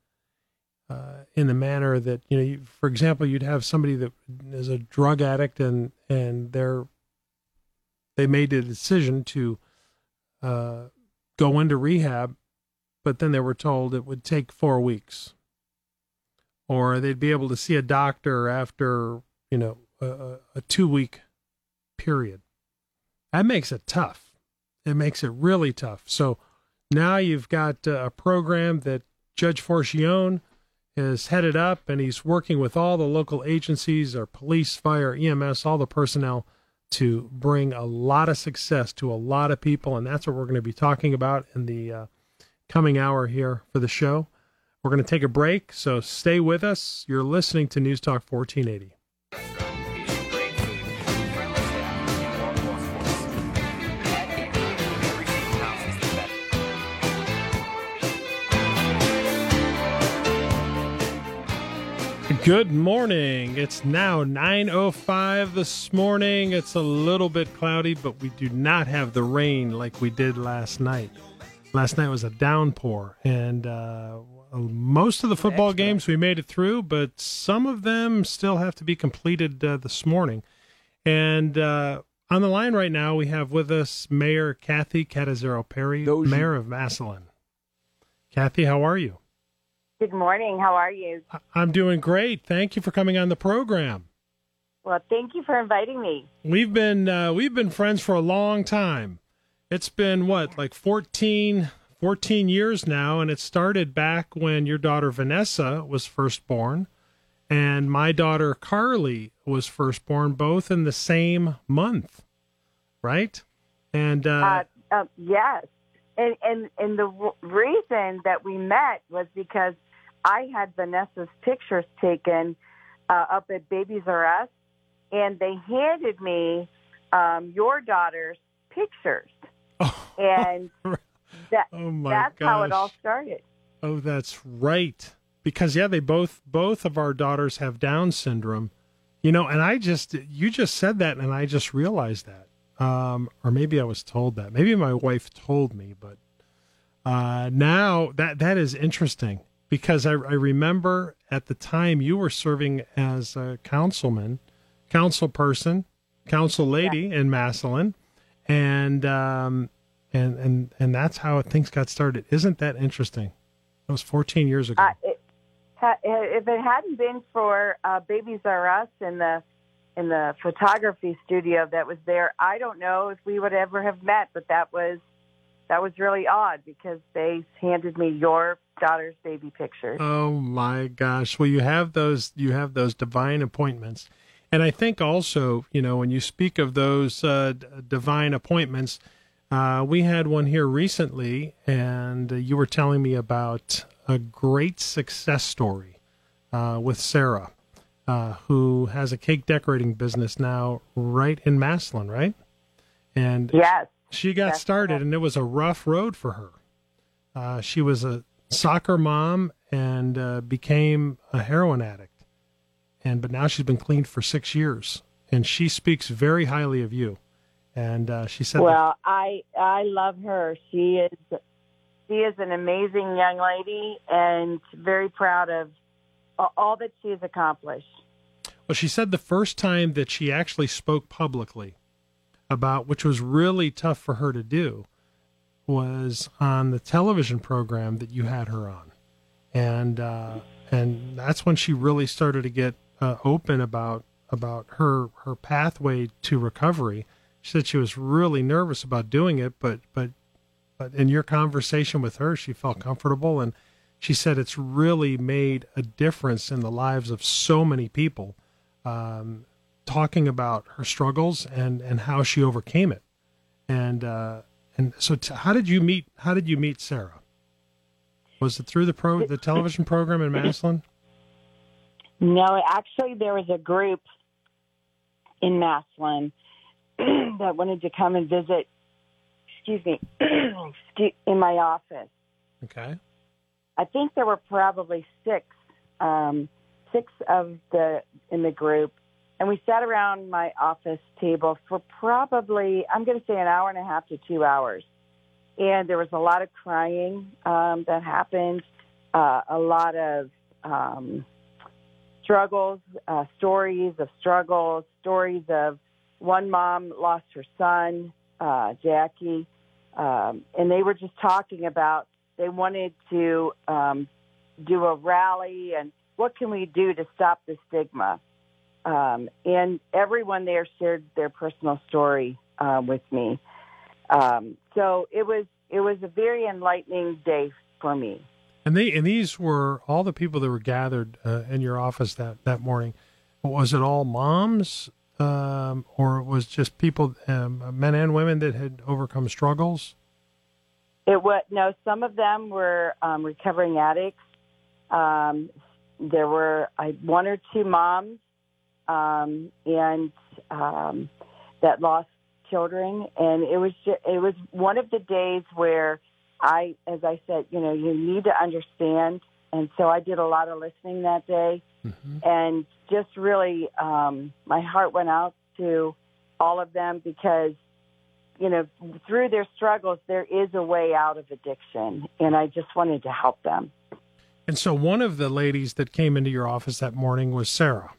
uh, in the manner that you know you, for example you'd have somebody that is a drug addict and and they're they made a decision to uh, go into rehab but then they were told it would take four weeks or they'd be able to see a doctor after you know a, a two week period. That makes it tough. It makes it really tough. So now you've got uh, a program that Judge Forchione has headed up, and he's working with all the local agencies, our police, fire, EMS, all the personnel to bring a lot of success to a lot of people. And that's what we're going to be talking about in the uh, coming hour here for the show. We're going to take a break, so stay with us. You're listening to News Talk 1480. Good morning. It's now 9:05 this morning. It's a little bit cloudy, but we do not have the rain like we did last night. Last night was a downpour, and uh, most of the football games we made it through, but some of them still have to be completed uh, this morning. And uh, on the line right now, we have with us Mayor Kathy Catanzaro Perry, Those- Mayor of Massillon. Kathy, how are you? Good morning. How are you? I'm doing great. Thank you for coming on the program. Well, thank you for inviting me. We've been uh, we've been friends for a long time. It's been what like 14, 14 years now, and it started back when your daughter Vanessa was first born, and my daughter Carly was first born, both in the same month, right? And uh, Uh, uh, yes, and and and the w- reason that we met was because I had Vanessa's pictures taken uh, up at Babies R Us, and they handed me um, your daughter's pictures, oh, and that oh that's gosh! how it all started. Oh, that's right. Because yeah, they both both of our daughters have Down syndrome. You know, and I just you just said that and I just realized that. Um or maybe I was told that. Maybe my wife told me, but uh now that that is interesting because I, I remember at the time you were serving as a councilman, council person, council lady in Massillon, and um and and and that's how things got started. Isn't that interesting? That was 14 years ago. Uh, it, ha, if it hadn't been for uh, Babies R Us and the in the photography studio that was there, I don't know if we would ever have met. But that was that was really odd because they handed me your daughter's baby pictures. Oh my gosh. Well, you have those you have those divine appointments. And I think also, you know, when you speak of those uh, divine appointments, uh, we had one here recently, and uh, you were telling me about a great success story uh, with Sarah, uh, who has a cake decorating business now right in Massillon, right? And yes, she got That's started correct. and it was a rough road for her uh, she was a soccer mom and uh, became a heroin addict and but now she's been clean for six years and she speaks very highly of you and uh, she said that- well, I I love her. She is she is an amazing young lady and very proud of all that she has accomplished. well she said the first time that she actually spoke publicly about which was really tough for her to do was on the television program that you had her on and uh, and that's when she really started to get uh, open about about her her pathway to recovery. She said she was really nervous about doing it, but but but in your conversation with her, she felt comfortable, and she said it's really made a difference in the lives of so many people. Um, talking about her struggles and and how she overcame it, and uh, and so t- how did you meet how did you meet Sarah? Was it through the pro the television program in Massillon? No, actually, there was a group in Massillon that wanted to come and visit. Excuse me, in my office. Okay. I think there were probably six, um, six of the in the group, and we sat around my office table for probably I'm going to say an hour and a half to two hours, and there was a lot of crying um, that happened, uh, a lot of um, struggles, uh, stories of struggles, stories of one mom lost her son, uh, Jackie, um, and they were just talking about they wanted to um, do a rally and what can we do to stop the stigma. Um, and everyone there shared their personal story uh, with me. Um, so it was it was a very enlightening day for me. And they and these were all the people that were gathered uh, in your office that that morning. Was it all moms, um, or was just people, um, men and women that had overcome struggles? It was no. Some of them were um, recovering addicts. Um, there were I, one or two moms, um, and um, that lost children, and it was ju- it was one of the days where I, as I said, you know, you need to understand, and so I did a lot of listening that day, and just really, um, my heart went out to all of them because, you know, through their struggles, there is a way out of addiction, and I just wanted to help them. And so one of the ladies that came into your office that morning was Sarah.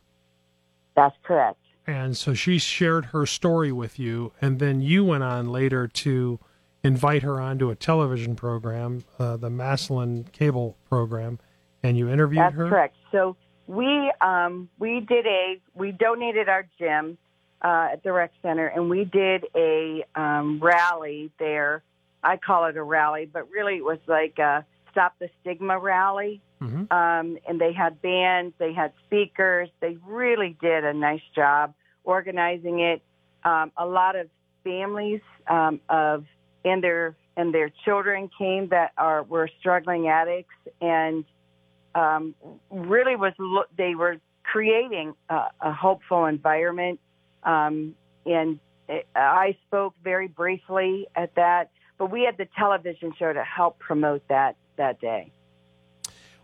That's correct. And so she shared her story with you, and then you went on later to invite her onto a television program, uh, the Massillon cable program, and you interviewed That's her. correct. So we um, we did a we donated our gym uh, at the rec center, and we did a um, rally there. I call it a rally, but really it was like a stop the stigma rally. Mhm. Um, and they had bands, they had speakers. They really did a nice job organizing it. Um, a lot of families um, of and their and their children came that are were struggling addicts and um, really was lo- they were creating a, a hopeful environment. Um, and it, I spoke very briefly at that, but we had the television show to help promote that that day.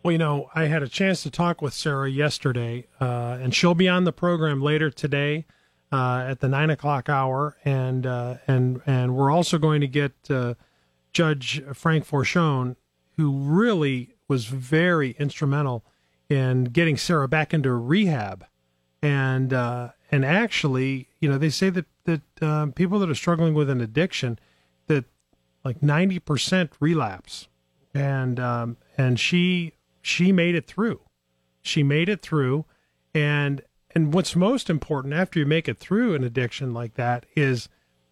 Well, you know, I had a chance to talk with Sarah yesterday, uh, and she'll be on the program later today uh, at the nine o'clock hour, and uh, and and we're also going to get uh, Judge Frank Forchione, who really was very instrumental in getting Sarah back into rehab, and uh, and actually, you know, they say that that um, people that are struggling with an addiction, that like ninety percent relapse, and um, and she she made it through. She made it through, and and what's most important after you make it through an addiction like that is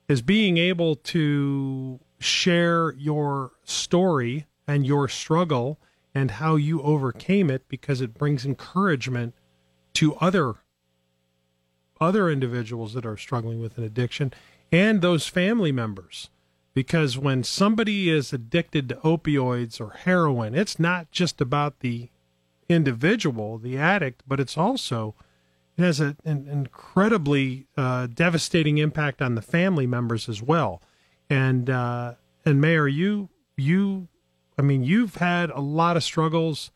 is being able to share your story and your struggle and how you overcame it because it brings encouragement to other other individuals that are struggling with an addiction and those family members because when somebody is addicted to opioids or heroin it's not just about the individual the addict but it's also it has a, an incredibly uh, devastating impact on the family members as well. And uh, and mayor you you i mean you've had a lot of struggles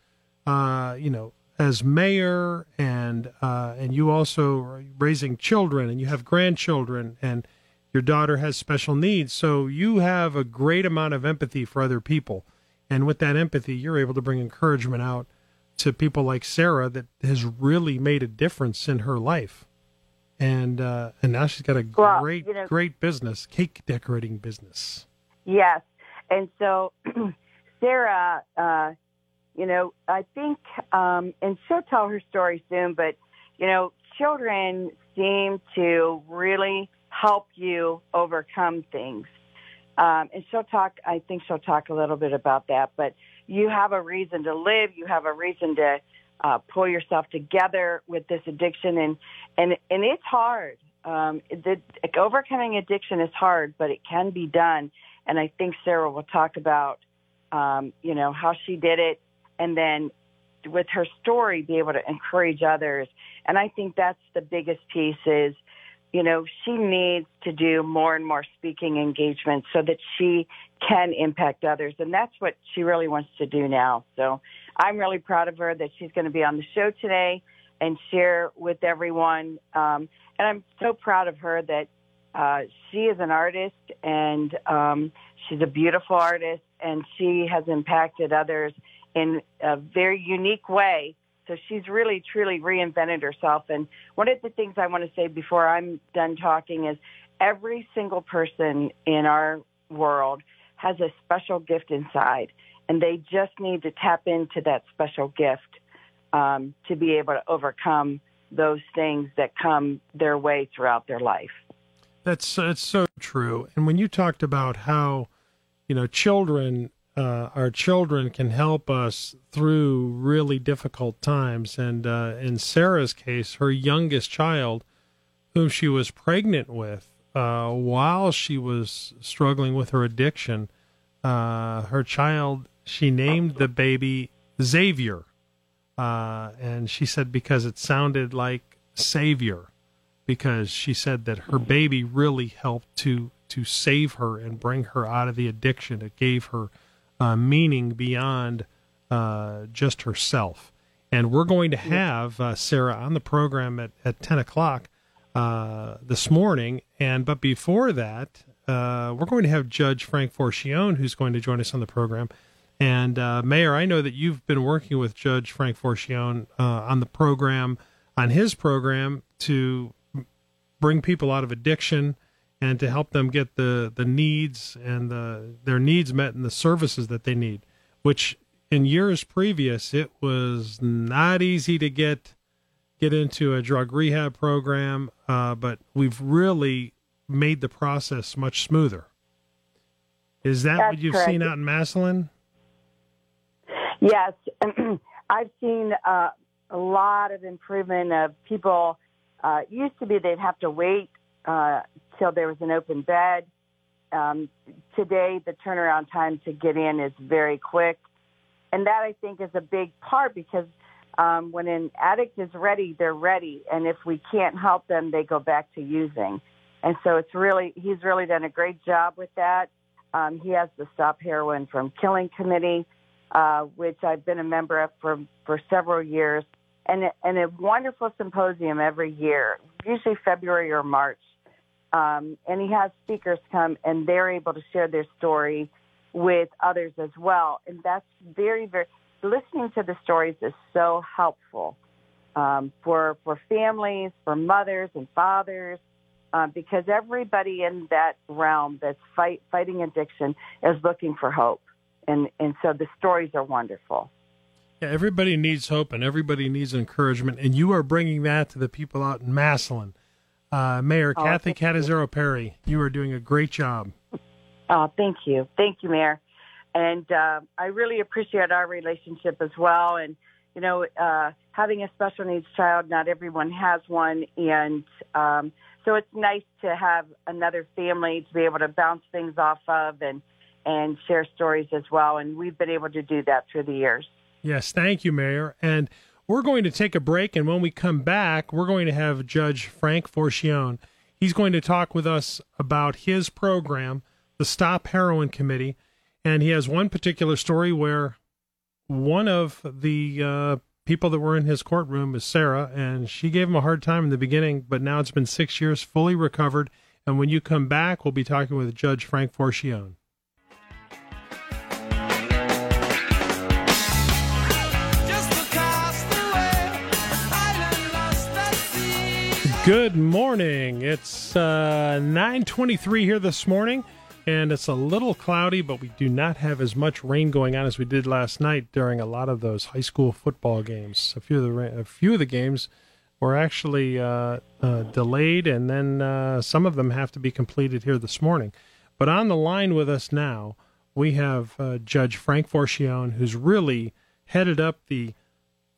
uh, you know as mayor and uh, and you also are raising children and you have grandchildren and your daughter has special needs. So you have a great amount of empathy for other people. And with that empathy you're able to bring encouragement out to people like Sarah that has really made a difference in her life. And uh, and now she's got a Well, great you know- great business cake decorating business. Yes, and so Sarah, uh, you know, I think, um, and she'll tell her story soon. But you know, children seem to really help you overcome things. Um, and she'll talk. I think she'll talk a little bit about that. But you have a reason to live. You have a reason to uh, pull yourself together with this addiction, and and and it's hard. Um, the, overcoming addiction is hard, but it can be done. And I think Sarah will talk about, um, you know, how she did it, and then with her story, be able to encourage others. And I think that's the biggest piece is, you know, she needs to do more and more speaking engagements so that she can impact others. And that's what she really wants to do now. So I'm really proud of her that she's going to be on the show today and share with everyone. Um, and I'm so proud of her that uh, she is an artist and um, she's a beautiful artist and she has impacted others in a very unique way. So she's really, truly reinvented herself. And one of the things I want to say before I'm done talking is every single person in our world has a special gift inside, and they just need to tap into that special gift um, to be able to overcome those things that come their way throughout their life. That's that's so true. And when you talked about how, you know, children, uh, our children can help us through really difficult times, and uh, in Sarah's case, her youngest child, whom she was pregnant with, uh, while she was struggling with her addiction, uh, her child, she named the baby Xavier, uh, and she said because it sounded like savior because she said that her baby really helped to to save her and bring her out of the addiction. It gave her uh, meaning beyond uh, just herself. And we're going to have uh, Sarah on the program at, at 10 o'clock uh, this morning. And but before that, uh, we're going to have Judge Frank Forchione, who's going to join us on the program. And uh, Mayor, I know that you've been working with Judge Frank Forchione uh, on the program, on his program, to bring people out of addiction and to help them get the, the needs and the, their needs met and the services that they need, which in years previous it was not easy to get get into a drug rehab program, uh, but we've really made the process much smoother. Is that That's what you've correct. seen out in Massillon? Yes, I've seen uh, a lot of improvement of people. Uh, it used to be they'd have to wait uh, till there was an open bed. Um, today, the turnaround time to get in is very quick, and that I think is a big part because um, when an addict is ready, they're ready, and if we can't help them, they go back to using. And so it's really he's really done a great job with that. Um, he has the Stop Heroin from Killing Committee uh, which I've been a member of for, for several years, and, and a wonderful symposium every year, usually February or March. Um, and he has speakers come, and they're able to share their story with others as well. And that's very, very, listening to the stories is so helpful um, for, for families, for mothers and fathers, uh, because everybody in that realm that's fight, fighting addiction is looking for hope and and so the stories are wonderful. Yeah, everybody needs hope and everybody needs encouragement, and you are bringing that to the people out in Massillon. Uh, Mayor Oh, Kathy. Catanzaro Perry, you are doing a great job. Oh, thank you, thank you, Mayor, and uh, I really appreciate our relationship as well. And you know, uh, having a special needs child, not everyone has one, and um, so it's nice to have another family to be able to bounce things off of and and share stories as well. And we've been able to do that through the years. Yes, thank you, Mayor. And we're going to take a break, and when we come back, we're going to have Judge Frank Forchione. He's going to talk with us about his program, the Stop Heroin Committee, and he has one particular story where one of the uh, people that were in his courtroom is Sarah, and she gave him a hard time in the beginning, but now it's been six years, fully recovered. And when you come back, we'll be talking with Judge Frank Forchione. Good morning. It's uh, 9:23 here this morning, and it's a little cloudy, but we do not have as much rain going on as we did last night during a lot of those high school football games. A few of the a few of the games were actually uh, uh, delayed, and then uh, some of them have to be completed here this morning. But on the line with us now, we have uh, Judge Frank Forchione, who's really headed up the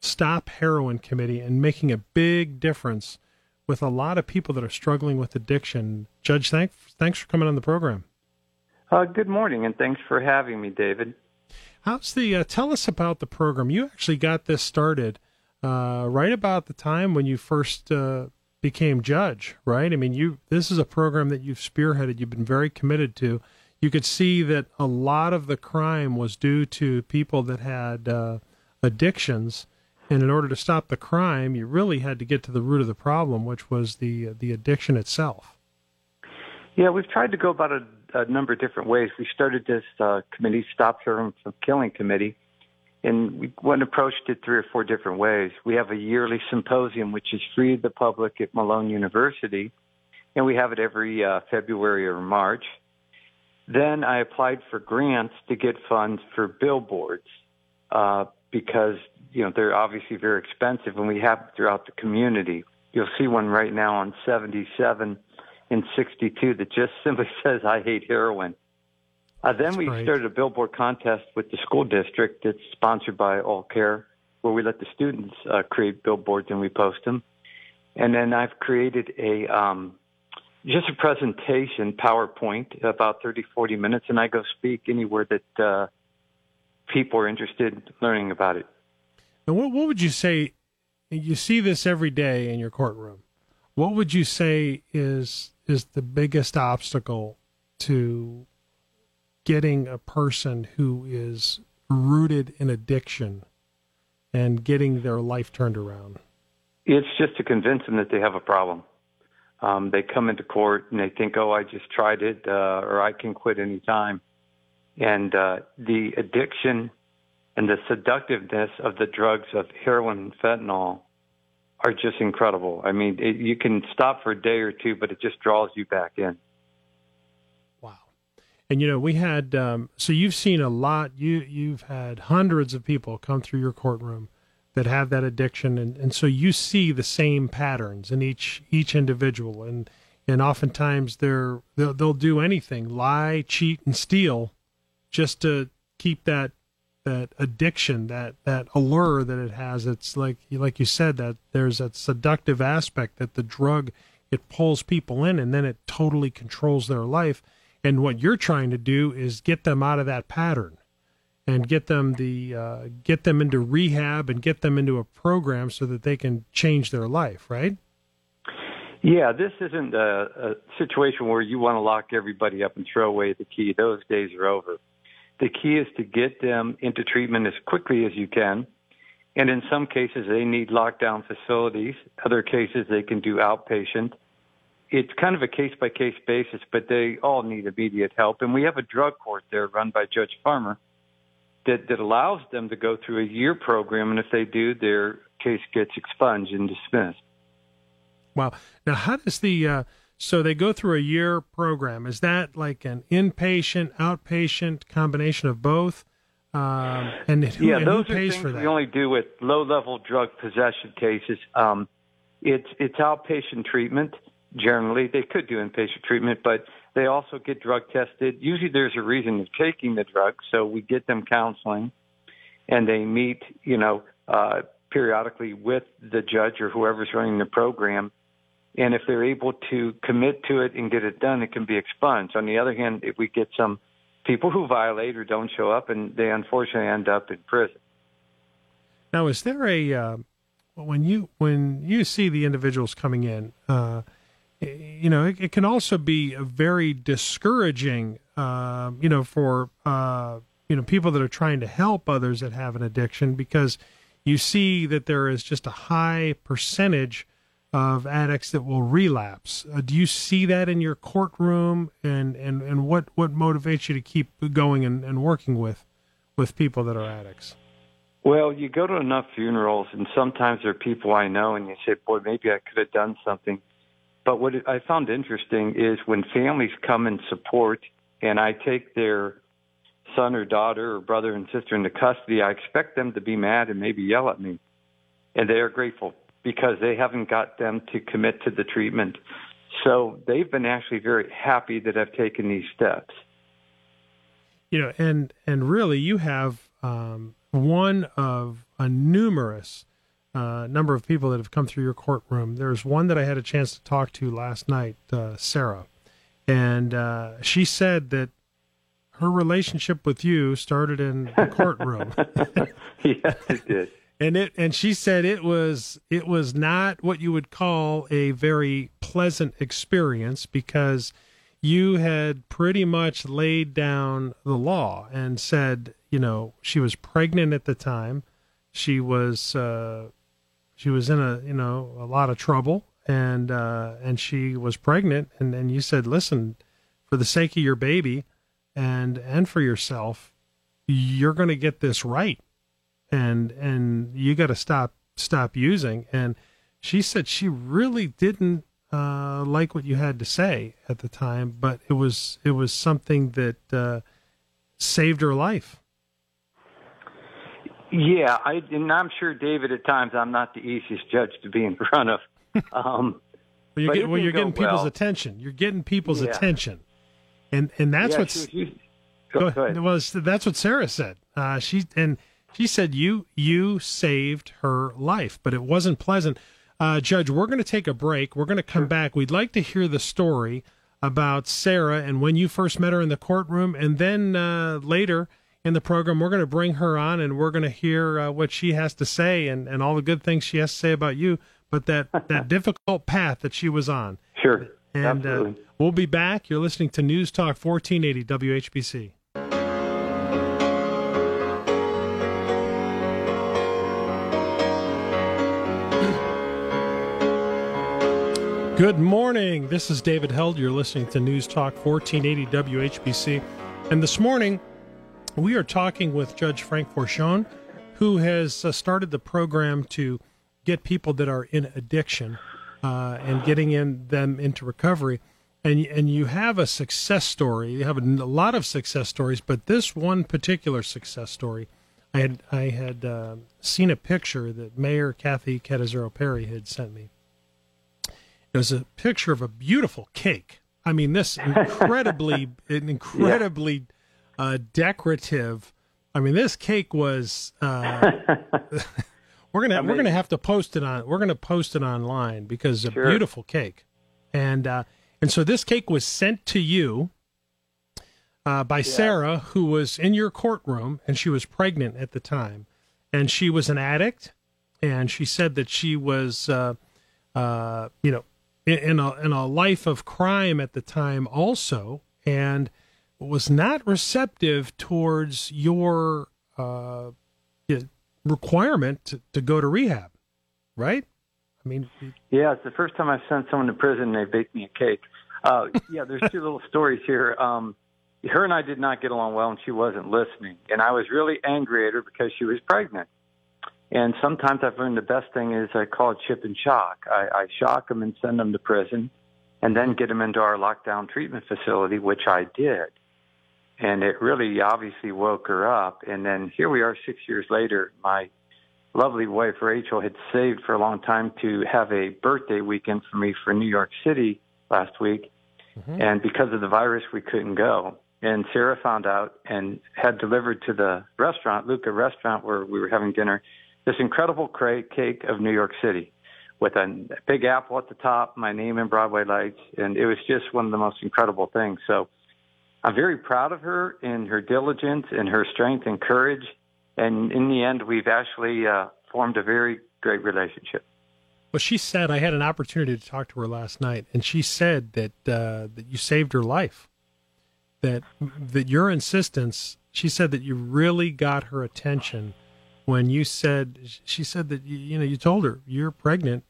Stop Heroin Committee and making a big difference with a lot of people that are struggling with addiction. Judge, thank, thanks for coming on the program. Uh, good morning, and thanks for having me, David. How's the? Uh, tell us about the program. You actually got this started uh, right about the time when you first uh, became judge, right? I mean, you. This is a program that you've spearheaded. You've been very committed to. You could see that a lot of the crime was due to people that had uh, addictions, and in order to stop the crime, you really had to get to the root of the problem, which was the the addiction itself. Yeah, we've tried to go about a, a number of different ways. We started this uh, committee, Stop Heroin from Killing Committee, and we went approached it three or four different ways. We have a yearly symposium, which is free to the public at Malone University, and we have it every uh, February or March. Then I applied for grants to get funds for billboards uh, because you know they're obviously very expensive, and we have them throughout the community. You'll see one right now on 77 and 62 that just simply says "I hate heroin." Uh, then That's we great. started a billboard contest with the school district that's sponsored by AultCare, where we let the students uh, create billboards and we post them. And then I've created a um, just a presentation PowerPoint about 30, 40 minutes, and I go speak anywhere that uh, people are interested in learning about it. And what what would you say? You see this every day in your courtroom. What would you say is is the biggest obstacle to getting a person who is rooted in addiction and getting their life turned around? It's just to convince them that they have a problem. Um, they come into court and they think, "Oh, I just tried it, uh, or I can quit any time." And uh, the addiction and the seductiveness of the drugs of heroin and fentanyl are just incredible. I mean, it, you can stop for a day or two, but it just draws you back in. Wow. And you know, we had um, so you've seen a lot. You you've had hundreds of people come through your courtroom that have that addiction, and, and so you see the same patterns in each each individual, and and oftentimes they're they'll, they'll do anything, lie, cheat, and steal, just to keep that that addiction, that that allure that it has. It's like like you said that there's that seductive aspect that the drug it pulls people in, and then it totally controls their life. And what you're trying to do is get them out of that pattern, and get them the uh, get them into rehab and get them into a program so that they can change their life. Right? Yeah, this isn't a, a situation where you want to lock everybody up and throw away the key. Those days are over. The key is to get them into treatment as quickly as you can. And in some cases, they need lockdown facilities. Other cases, they can do outpatient. It's kind of a case by case basis, but they all need immediate help. And we have a drug court there run by Judge Farmer that, that allows them to go through a year program. And if they do, their case gets expunged and dismissed. Wow. Now, how does the uh, so they go through a year program? Is that like an inpatient, outpatient combination of both? Um, and who, yeah, and those who are things we only do with low-level drug possession cases. Um, it's it's outpatient treatment. Generally, they could do inpatient treatment, but they also get drug tested. Usually, there's a reason they're taking the drug, so we get them counseling, and they meet, you know, uh, periodically with the judge or whoever's running the program. And if they're able to commit to it and get it done, it can be expunged. On the other hand, if we get some people who violate or don't show up, and they unfortunately end up in prison. Now, is there a uh, when you when you see the individuals coming in? Uh, you know, it, it can also be very discouraging. Uh, you know, for uh, you know people that are trying to help others that have an addiction because you see that there is just a high percentage of addicts that will relapse. Uh, do you see that in your courtroom, and and and what what motivates you to keep going and, and working with with people that are addicts? Well, you go to enough funerals, and sometimes there are people I know, and you say, "Boy, maybe I could have done something." But what I found interesting is when families come and support, and I take their son or daughter or brother and sister into custody, I expect them to be mad and maybe yell at me, and they are grateful because they haven't got them to commit to the treatment. So they've been actually very happy that I've taken these steps. You know, and and really, you have um, one of a numerous uh, number of people that have come through your courtroom. There's one that I had a chance to talk to last night, uh, Sarah, and uh, she said that her relationship with you started in the courtroom. yes, it did. And it and she said it was it was not what you would call a very pleasant experience because you had pretty much laid down the law and said you know she was pregnant at the time. She was uh she was in a you know a lot of trouble and uh and she was pregnant. And and you said listen for the sake of your baby and and for yourself you're going to get this right and and you got to stop stop using and she said she really didn't uh like what you had to say at the time but it was it was something that uh saved her life Yeah, I and I'm sure David at times I'm not the easiest judge to be in front of. Um, well you're, get, well, you're getting people's well. attention you're getting people's Yeah. attention and and that's yeah, what's she was go, Go go ahead. Well, that's what Sarah said. Uh, she and she said you you saved her life, but it wasn't pleasant. Uh, Judge, we're going to take a break. We're going to come back. We'd like to hear the story about Sarah and when you first met her in the courtroom, and then uh, later in the program, we're going to bring her on and we're going to hear uh, what she has to say and, and all the good things she has to say about you. But that that difficult path that she was on. Sure, And uh, absolutely. we'll be back. You're listening to News Talk 1480 WHBC. Good morning. This is David Held. You're listening to News Talk 1480 WHBC. And this morning, we are talking with Judge Frank Forchione, who has uh, started the program to get people that are in addiction uh, and getting in them into recovery. And, and you have a success story. You have a, a lot of success stories, but this one particular success story, I had I had uh, seen a picture that Mayor Kathy Catanzaro Perry had sent me. It was a picture of a beautiful cake. I mean, this incredibly, an incredibly uh, decorative. I mean, this cake was. Uh, we're gonna we're gonna have to post it on. We're gonna post it online because a Sure. beautiful cake, and uh, and so this cake was sent to you uh, by Sarah, who was in your courtroom, and she was pregnant at the time, and she was an addict, and she said that she was, uh, uh, you know, in, a in a life of crime at the time also, and was not receptive towards your uh, requirement to, to go to rehab, right? I mean, Yeah, it's the first time I've sent someone to prison and they baked me a cake. Uh, yeah, there's two little stories here. Um, her and I did not get along well, and she wasn't listening. And I was really angry at her because she was pregnant. And sometimes I've learned the best thing is I call it chip and shock. I, I shock them and send them to prison, and then get them into our lockdown treatment facility, which I did. And it really obviously woke her up. And then here we are six years later. My lovely wife Rachel had saved for a long time to have a birthday weekend for me for New York City last week. Mm-hmm. And because of the virus, we couldn't go. And Sarah found out and had delivered to the restaurant, Luca restaurant, where we were having dinner, this incredible cake of New York City with a big apple at the top, my name in Broadway lights. And it was just one of the most incredible things. So I'm very proud of her and her diligence and her strength and courage. And in the end, we've actually uh, formed a very great relationship. Well, she said I had an opportunity to talk to her last night, and she said that uh, that you saved her life. That that your insistence. She said that you really got her attention when you said. She said that you, know you told her you're pregnant,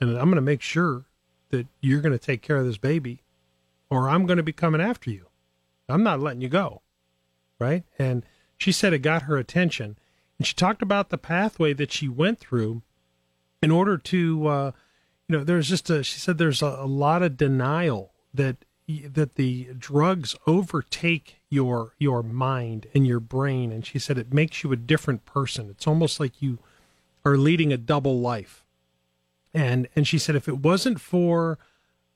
and I'm going to make sure that you're going to take care of this baby, or I'm going to be coming after you. I'm not letting you go, right? And she said it got her attention, and she talked about the pathway that she went through in order to uh, you know there's just a she said there's a, a lot of denial that that the drugs overtake your your mind and your brain and she said it makes you a different person it's almost like you are leading a double life and and she said if it wasn't for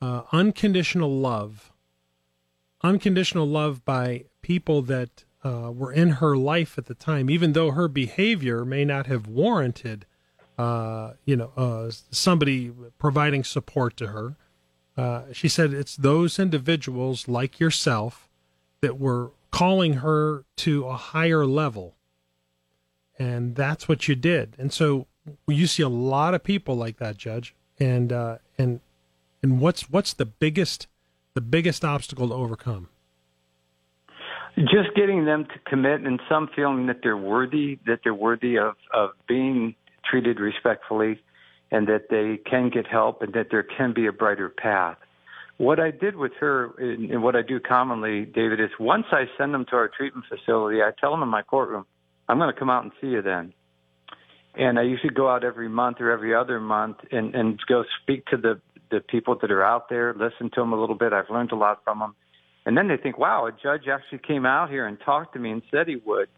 uh, unconditional love unconditional love by people that uh, were in her life at the time even though her behavior may not have warranted uh, you know, uh, somebody providing support to her. Uh, she said it's those individuals like yourself that were calling her to a higher level. And that's what you did. And so you see a lot of people like that, Judge. And uh, and and what's what's the biggest the biggest obstacle to overcome? just getting them to commit and some feeling that they're worthy that they're worthy of of being treated respectfully and that they can get help and that there can be a brighter path. What i did with her and what i do commonly david is once i send them to our treatment facility i tell them in my courtroom i'm going to come out and see you then. And i usually go out every month or every other month and and go speak to the the people that are out there listen to them a little bit. I've learned a lot from them and then they think, wow, a judge actually came out here and talked to me and said he would.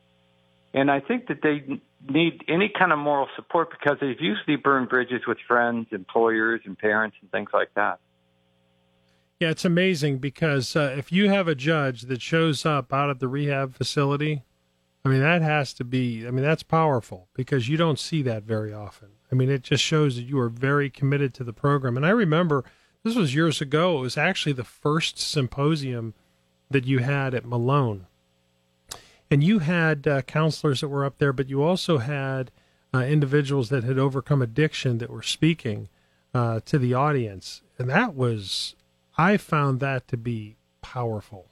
And I think that they need any kind of moral support because they've usually burned bridges with friends, employers, and parents and things like that. Yeah, it's amazing because uh, if you have a judge that shows up out at the rehab facility, I mean, that has to be, I mean, that's powerful because you don't see that very often. I mean, it just shows that you are very committed to the program. And I remember this was years ago. It was actually the first symposium that you had at Malone. And you had uh, counselors that were up there, but you also had uh, individuals that had overcome addiction that were speaking uh, to the audience. And that was, I found that to be powerful.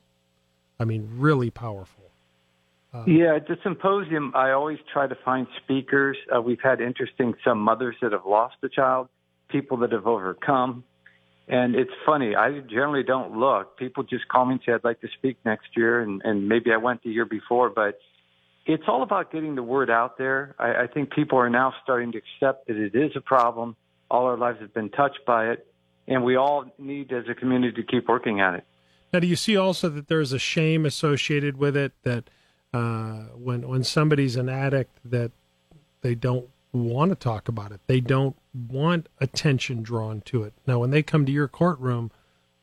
I mean, really powerful. Yeah, at the symposium, I always try to find speakers. Uh, we've had interesting some mothers that have lost a child, people that have overcome, And it's funny. I generally don't look. People just call me and say I'd like to speak next year, and, and maybe I went the year before. But it's all about getting the word out there. I, I think people are now starting to accept that it is a problem. All our lives have been touched by it, and we all need, as a community, to keep working at it. Now, do you see also that there's a shame associated with it that uh, when when somebody's an addict that they don't want to talk about it, they don't want attention drawn to it. Now, when they come to your courtroom,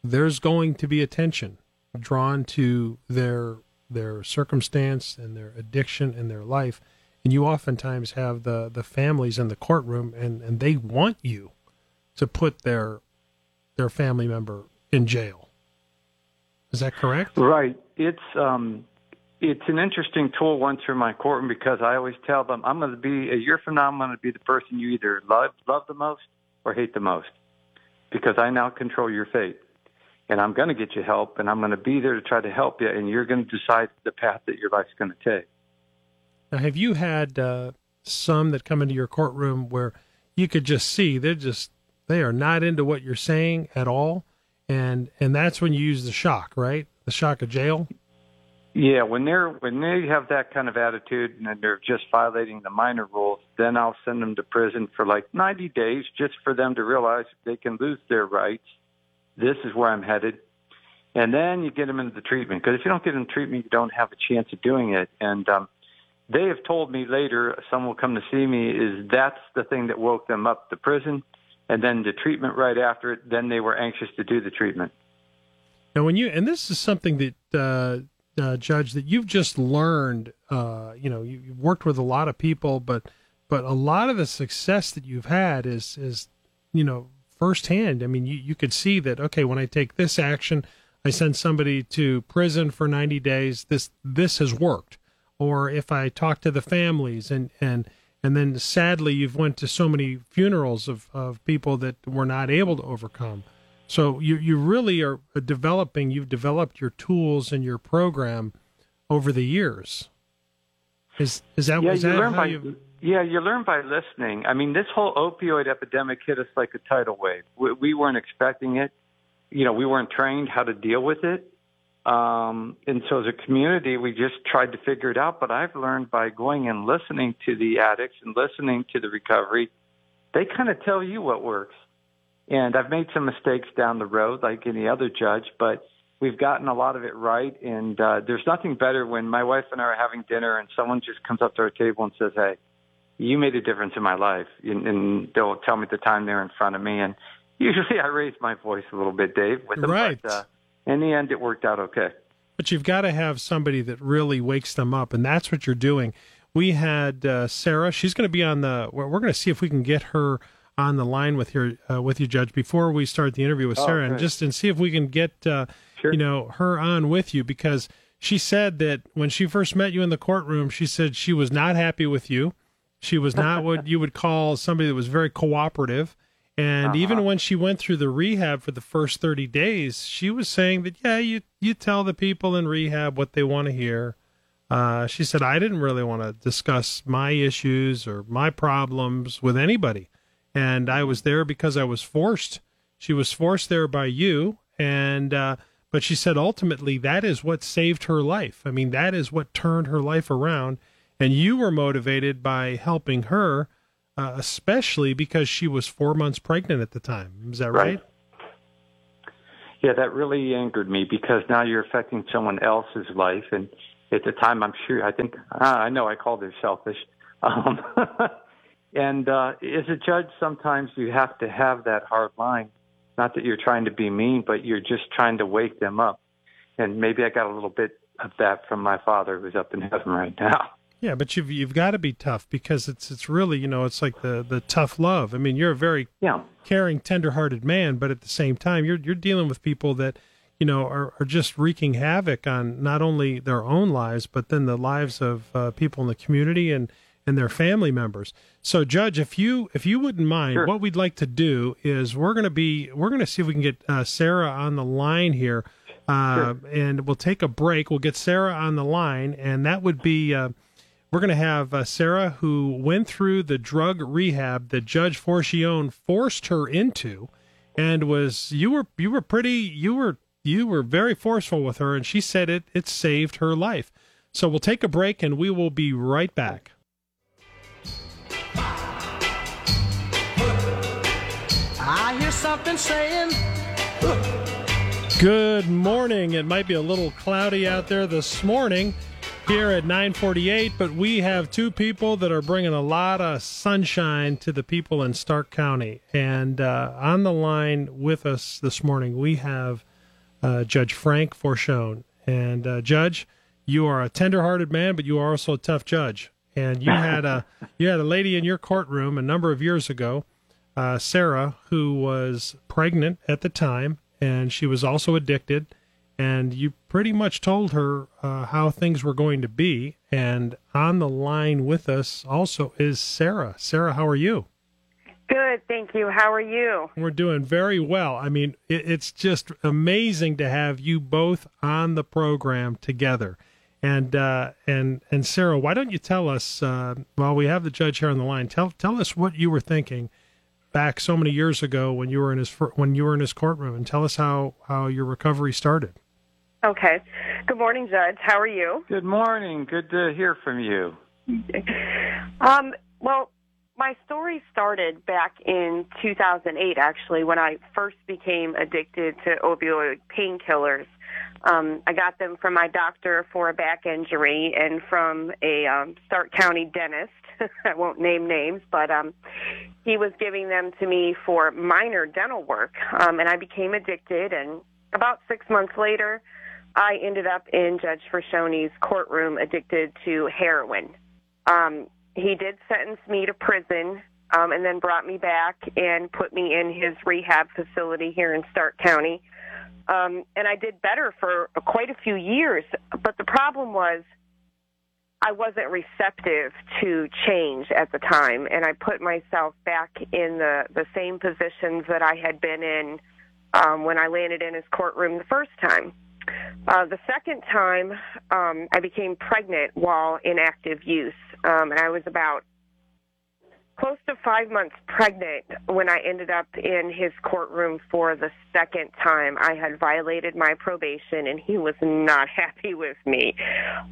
there's going to be attention drawn to their their circumstance and their addiction and their life, and you oftentimes have the the families in the courtroom, and and they want you to put their their family member in jail. Is that correct? Right. It's um, it's an interesting tool once you're in my courtroom because I always tell them I'm going to be a year from now. I'm going to be the person you either love love the most or hate the most because I now control your fate, and I'm going to get you help, and I'm going to be there to try to help you, and you're going to decide the path that your life's going to take. Now, have you had uh, some that come into your courtroom where you could just see they're just they are not into what you're saying at all, and and that's when you use the shock, right? The shock of jail. Yeah, when they're when they have that kind of attitude and they're just violating the minor rules, then I'll send them to prison for like 90 days just for them to realize they can lose their rights. This is where I'm headed. And then you get them into the treatment because if you don't get them treatment, you don't have a chance of doing it. And um, they have told me later, some will come to see me, is that's the thing that woke them up, the prison, and then the treatment right after it. Then they were anxious to do the treatment. Now, when you and this is something that uh, uh, Judge that you've just learned. Uh, you know, you, you've worked with a lot of people, but but a lot of the success that you've had is is you know firsthand. I mean, you you could see that. Okay, when I take this action, I send somebody to prison for ninety days. This this has worked. Or if I talk to the families and and and then sadly you've went to so many funerals of, of people that were not able to overcome so you you really are developing. You've developed your tools and your program over the years. Is is that yeah, is you that learn by you? yeah you learn by listening. I mean, this whole opioid epidemic hit us like a tidal wave. We, we weren't expecting it. You know, we weren't trained how to deal with it. Um, and so as a community, we just tried to figure it out. But I've learned by going and listening to the addicts and listening to the recovery, they kind of tell you what works. And I've made some mistakes down the road, like any other judge, but we've gotten a lot of it right. And uh, there's nothing better when my wife and I are having dinner and someone just comes up to our table and says, "Hey, you made a difference in my life," and, and they'll tell me the time they're in front of me. And usually, I raise my voice a little bit, Dave, with them. Right. But, uh, in the end, it worked out okay. But you've got to have somebody that really wakes them up, and that's what you're doing. We had uh, Sarah. She's going to be on the. We're, we're going to see if we can get her on the line with here uh, with you, Judge, before we start the interview with Oh, Sarah, and just and see if we can get uh, Sure. you know her on with you because she said that when she first met you in the courtroom, she said she was not happy with you. She was not what you would call somebody that was very cooperative. And Uh-huh. even when she went through the rehab for the first 30 days, she was saying that, yeah, you, you tell the people in rehab what they want to hear. Uh, she said, I didn't really want to discuss my issues or my problems with anybody. And I was there because I was forced. She was forced there by you. And, uh, but she said ultimately that is what saved her life. I mean, that is what turned her life around. And you were motivated by helping her, uh, especially because she was four months pregnant at the time. Is that right? Right. Yeah, that really angered me because now you're affecting someone else's life, and at the time, I'm sure I think ah, I know I called her selfish. Um, and uh, as a judge, sometimes you have to have that hard line. Not that you're trying to be mean, but you're just trying to wake them up. And maybe I got a little bit of that from my father, who's up in heaven right now. Yeah, but you've you've got to be tough because it's it's really you know it's like the the tough love. I mean, you're a very Yeah. caring, tender-hearted man, but at the same time, you're you're dealing with people that you know are, are just wreaking havoc on not only their own lives but then the lives of uh, people in the community and and their family members. So, Judge, if you if you wouldn't mind, Sure. what we'd like to do is we're going to be we're going to see if we can get uh, Sarah on the line here, uh, and we'll take a break. We'll get Sarah on the line, and that would be. Uh, we're going to have uh, Sarah, who went through the drug rehab that Judge Forchione forced her into, and was you were you were pretty you were you were very forceful with her, and she said it it saved her life. So we'll take a break, and we will be right back. I hear something saying, Good morning. It might be a little cloudy out there this morning here at 948, but we have two people that are bringing a lot of sunshine to the people in Stark County. And uh, on the line with us this morning, we have uh, Judge Frank Forchione. And uh, Judge, you are a tender-hearted man, but you are also a tough judge. And you had a you had a lady in your courtroom a number of years ago, uh, Sarah, who was pregnant at the time, and she was also addicted. And you pretty much told her uh, how things were going to be. And on the line with us also is Sarah. Sarah, how are you? Good, thank you. How are you? We're doing very well. I mean, it, it's just amazing to have you both on the program together. And uh, and and Sarah, why don't you tell us? Uh, while we have the judge here on the line, tell tell us what you were thinking back so many years ago when you were in his when you were in his courtroom, and tell us how how your recovery started. Okay. Good morning, Judge. How are you? Good morning. Good to hear from you. Um, well, my story started back in 2008, actually, when I first became addicted to opioid painkillers. Um, I got them from my doctor for a back injury and from a um, Stark County dentist. I won't name names, but um, he was giving them to me for minor dental work. Um, and I became addicted. And about six months later, I ended up in Judge Forchione's courtroom addicted to heroin. Um, he did sentence me to prison um, and then brought me back and put me in his rehab facility here in Stark County. Um, and I did better for quite a few years. But the problem was I wasn't receptive to change at the time, and I put myself back in the, the same positions that I had been in um, when I landed in his courtroom the first time. Uh, the second time, um, I became pregnant while in active use, um, and I was about close to five months pregnant when I ended up in his courtroom for the second time. I had violated my probation, and he was not happy with me.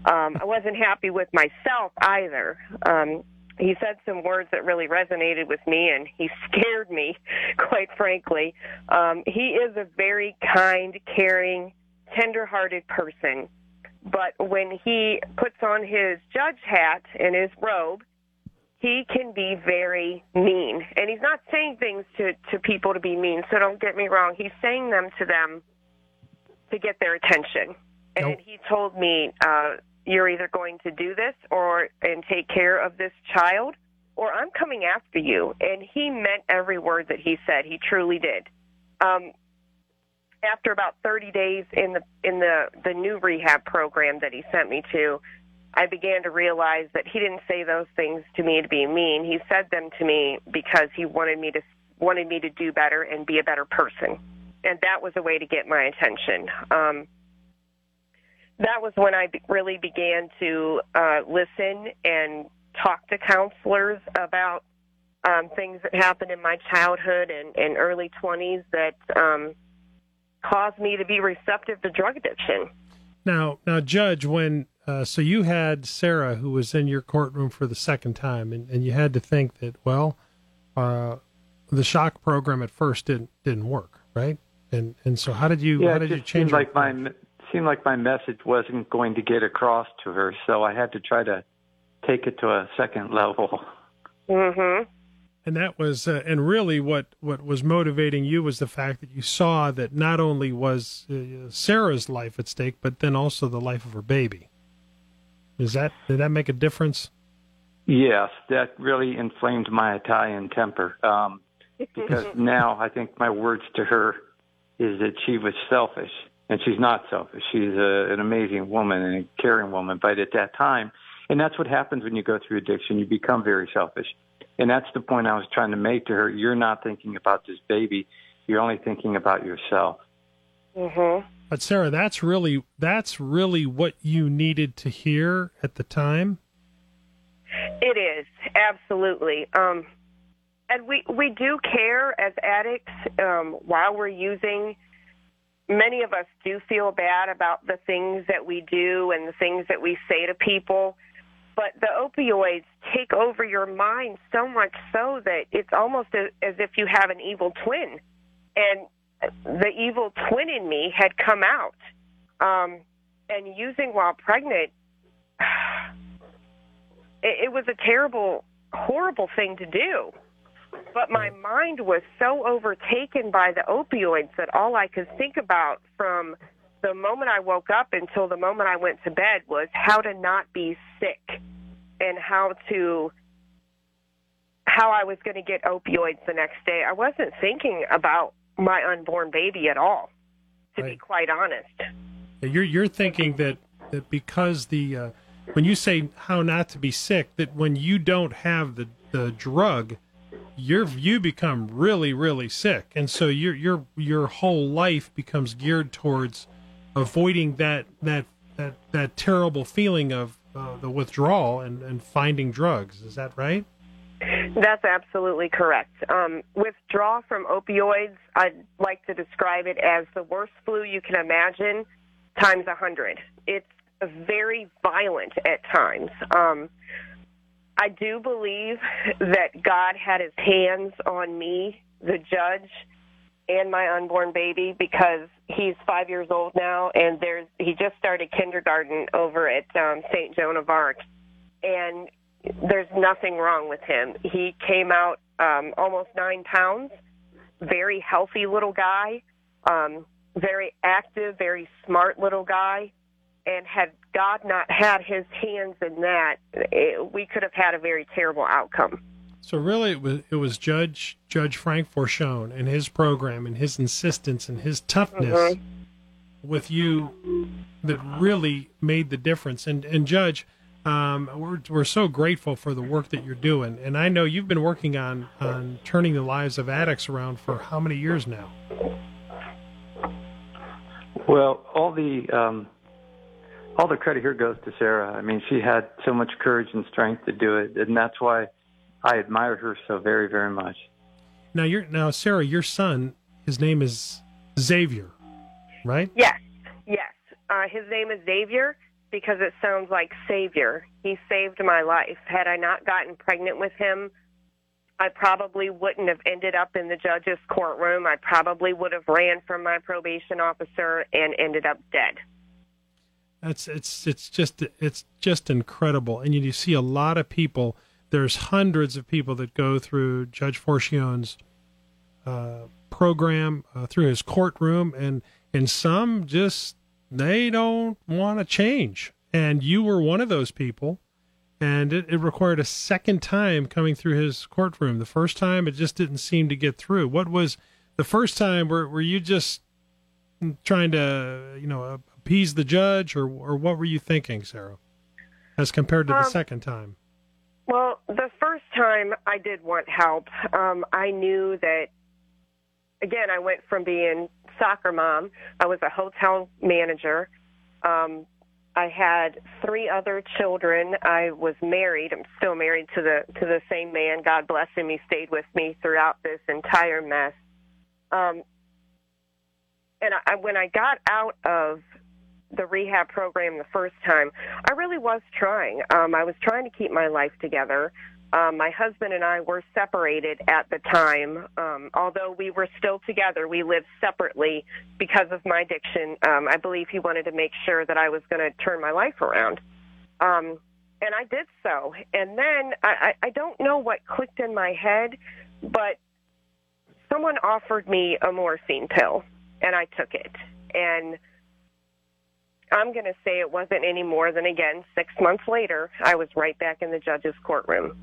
Um, I wasn't happy with myself either. Um, he said some words that really resonated with me, and he scared me, quite frankly. Um, he is a very kind, caring, tender-hearted person. But when he puts on his judge hat and his robe, he can be very mean. And he's not saying things to, to people to be mean, so don't get me wrong. He's saying them to them to get their attention. And Nope. he told me, uh, you're either going to do this or and take care of this child or I'm coming after you. And he meant every word that he said. He truly did. Um, after about 30 days in the in the the new rehab program that he sent me to, I began to realize that he didn't say those things to me to be mean. He said them to me because he wanted me to wanted me to do better and be a better person, and that was a way to get my attention. Um, that was when I really began to uh, listen and talk to counselors about um, things that happened in my childhood and, and early 20s that um, caused me to be receptive to drug addiction. Now, now, Judge, when uh, so you had Sarah who was in your courtroom for the second time, and, and you had to think that well, uh, the shock program at first didn't didn't work, right? And and so how did you Yeah, how it did you change? seemed like my seemed like my message wasn't going to get across to her, so I had to try to take it to a second level. Mm-hmm. And that was, uh, and really, what what was motivating you was the fact that you saw that not only was uh, Sarah's life at stake, but then also the life of her baby. Is that did that make a difference? Yes, that really inflamed my Italian temper. Um, because now I think my words to her is that she was selfish, and she's not selfish. She's a, an amazing woman and a caring woman. But at that time, and that's what happens when you go through addiction, you become very selfish. And that's the point I was trying to make to her. You're not thinking about this baby. You're only thinking about yourself. Mm-hmm. But Sarah, that's really that's really what you needed to hear at the time. It is absolutely. Um, and we we do care as addicts um, while we're using. Many of us do feel bad about the things that we do and the things that we say to people, but the opioids take over your mind so much so that it's almost as, as if you have an evil twin, and the evil twin in me had come out, um, and using while pregnant. It, it was a terrible, horrible thing to do but my mind was so overtaken by the opioids that all I could think about from the moment I woke up until the moment I went to bed was how to not be sick and how to how I was going to get opioids the next day. I wasn't thinking about my unborn baby at all, to be quite honest. You're you're thinking that that because the uh, when you say how not to be sick, that when you don't have the the drug, you're you become really really sick, and so your your your whole life becomes geared towards avoiding that that that that terrible feeling of uh, the withdrawal and and finding drugs. Is that right? That's absolutely correct. Um, withdrawal from opioids, I'd like to describe it as the worst flu you can imagine times a hundred. It's very violent at times. Um, I do believe that God had his hands on me, the judge, and my unborn baby because he's five years old now, and there's he just started kindergarten over at um, St. Joan of Arc, and there's nothing wrong with him. He came out um, almost nine pounds, very healthy little guy, um, very active, very smart little guy. And had God not had his hands in that, it, we could have had a very terrible outcome. So really, it was it was Judge Judge Frank Forchione and his program and his insistence and his toughness with you that really made the difference. And and Judge, um, we're we're so grateful for the work that you're doing. And I know you've been working on on turning the lives of addicts around for how many years now? Well, all the um, all the credit here goes to Sarah. I mean, she had so much courage and strength to do it, and that's why I admire her so very, very much. Now you're now Sarah, your son, his name is Xavier, right? Yes, yes. Uh, his name is Xavier because it sounds like Savior. He saved my life. Had I not gotten pregnant with him, I probably wouldn't have ended up in the judge's courtroom. I probably would have ran from my probation officer and ended up dead. That's it's it's just it's just incredible, and you, you see a lot of people. There's hundreds of people that go through Judge Forchione's uh, program uh, through his courtroom, and and some just they don't want to change. And you were one of those people, and it, it required a second time coming through his courtroom. The first time, it just didn't seem to get through. What was the first time? Were were you just trying to you know appease the judge, or or what were you thinking, Sarah, as compared to the Um, second time? Well, the first time I did want help, um, I knew that, again, I went from being soccer mom, I was a hotel manager. Um, I had three other children. I was married. I'm still married to the to the same man. God bless him. He stayed with me throughout this entire mess. Um, and I, when I got out of the rehab program the first time, I really was trying. Um, I was trying to keep my life together. Um, my husband and I were separated at the time. Um, although we were still together, we lived separately because of my addiction. Um, I believe he wanted to make sure that I was going to turn my life around. Um, and I did so. And then I, I I don't know what clicked in my head, but someone offered me a morphine pill, and I took it. And I'm going to say it wasn't any more than, again, six months later, I was right back in the judge's courtroom.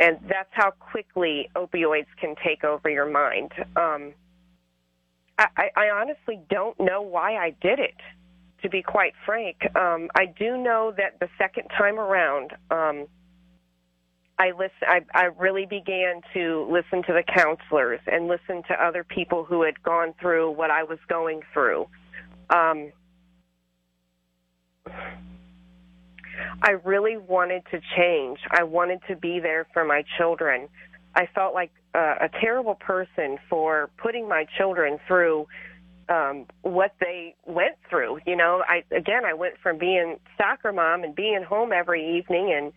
And that's how quickly opioids can take over your mind. Um, I, I, honestly don't know why I did it, to be quite frank. Um, I do know that the second time around, um, I listen. I, I really began to listen to the counselors and listen to other people who had gone through what I was going through. Um, I really wanted to change. I wanted to be there for my children. I felt like uh, a terrible person for putting my children through um, what they went through. You know, I again, I went from being soccer mom and being home every evening and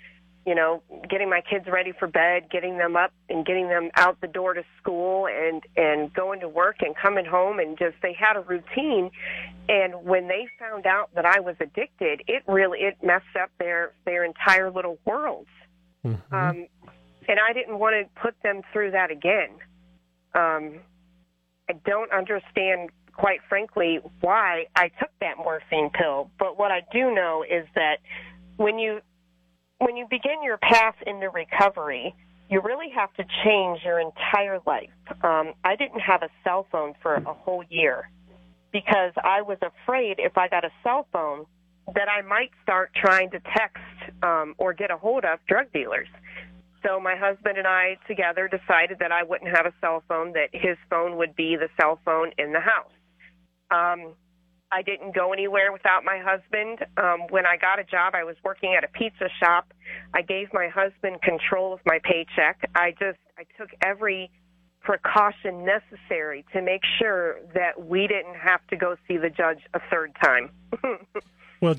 you know, getting my kids ready for bed, getting them up and getting them out the door to school and and going to work and coming home and just they had a routine and when they found out that I was addicted, it really it messed up their their entire little worlds. Um and I didn't want to put them through that again. Um I don't understand quite frankly why I took that morphine pill, but what I do know is that when you when you begin your path into recovery, you really have to change your entire life. Um, I didn't have a cell phone for a whole year because I was afraid if I got a cell phone that I might start trying to text um, or get a hold of drug dealers. So my husband and I together decided that I wouldn't have a cell phone, that his phone would be the cell phone in the house. Um, I didn't go anywhere without my husband. Um, when I got a job, I was working at a pizza shop. I gave my husband control of my paycheck. I just I took every precaution necessary to make sure that we didn't have to go see the judge a third time. Well,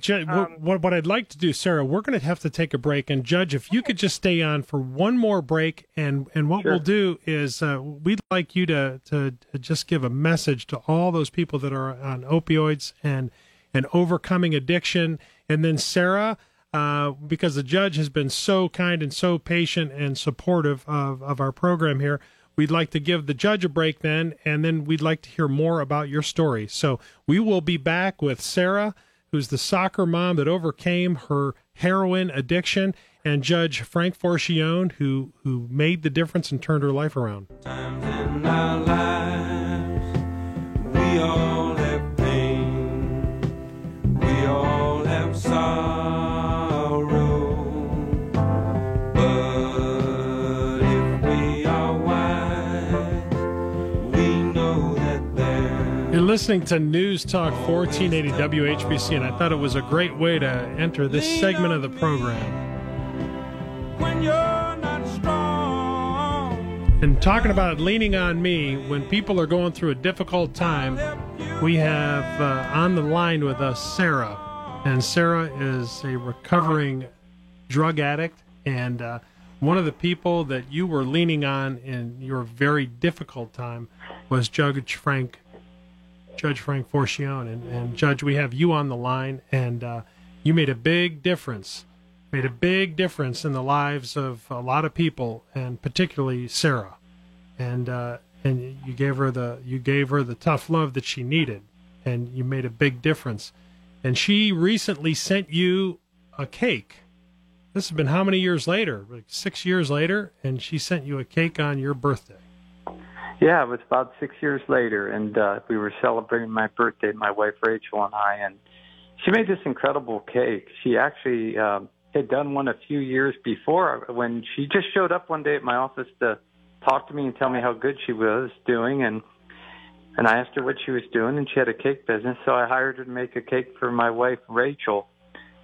Um, what, what I'd like to do, Sarah, we're going to have to take a break. And Judge, if you could just stay on for one more break, and and what we'll do is uh, we'd like you to, to to just give a message to all those people that are on opioids and and overcoming addiction. And then Sarah, uh, because the judge has been so kind and so patient and supportive of of our program here. We'd like to give the judge a break then, and then we'd like to hear more about your story. So we will be back with Sarah, who's the soccer mom that overcame her heroin addiction, and Judge Frank Forchione, who who made the difference and turned her life around. Listening to News Talk 1480 WHBC, and I thought it was a great way to enter this segment of the program. when you're not strong. And talking about leaning on me when people are going through a difficult time, we have uh, on the line with us Sarah. And Sarah is a recovering drug addict. And uh, one of the people that you were leaning on in your very difficult time was Judge Frank. Judge Frank Forchione. And, and Judge, we have you on the line, and uh, you made a big difference made a big difference in the lives of a lot of people, and particularly Sarah. And uh, and you gave her the you gave her the tough love that she needed, and you made a big difference. And she recently sent you a cake. This has been how many years later? Like six years later, and she sent you a cake on your birthday. Yeah, it was about six years later, and uh, we were celebrating my birthday, my wife Rachel and I, and she made this incredible cake. She actually um, had done one a few years before when she just showed up one day at my office to talk to me and tell me how good she was doing, and and I asked her what she was doing, and she had a cake business, so I hired her to make a cake for my wife Rachel,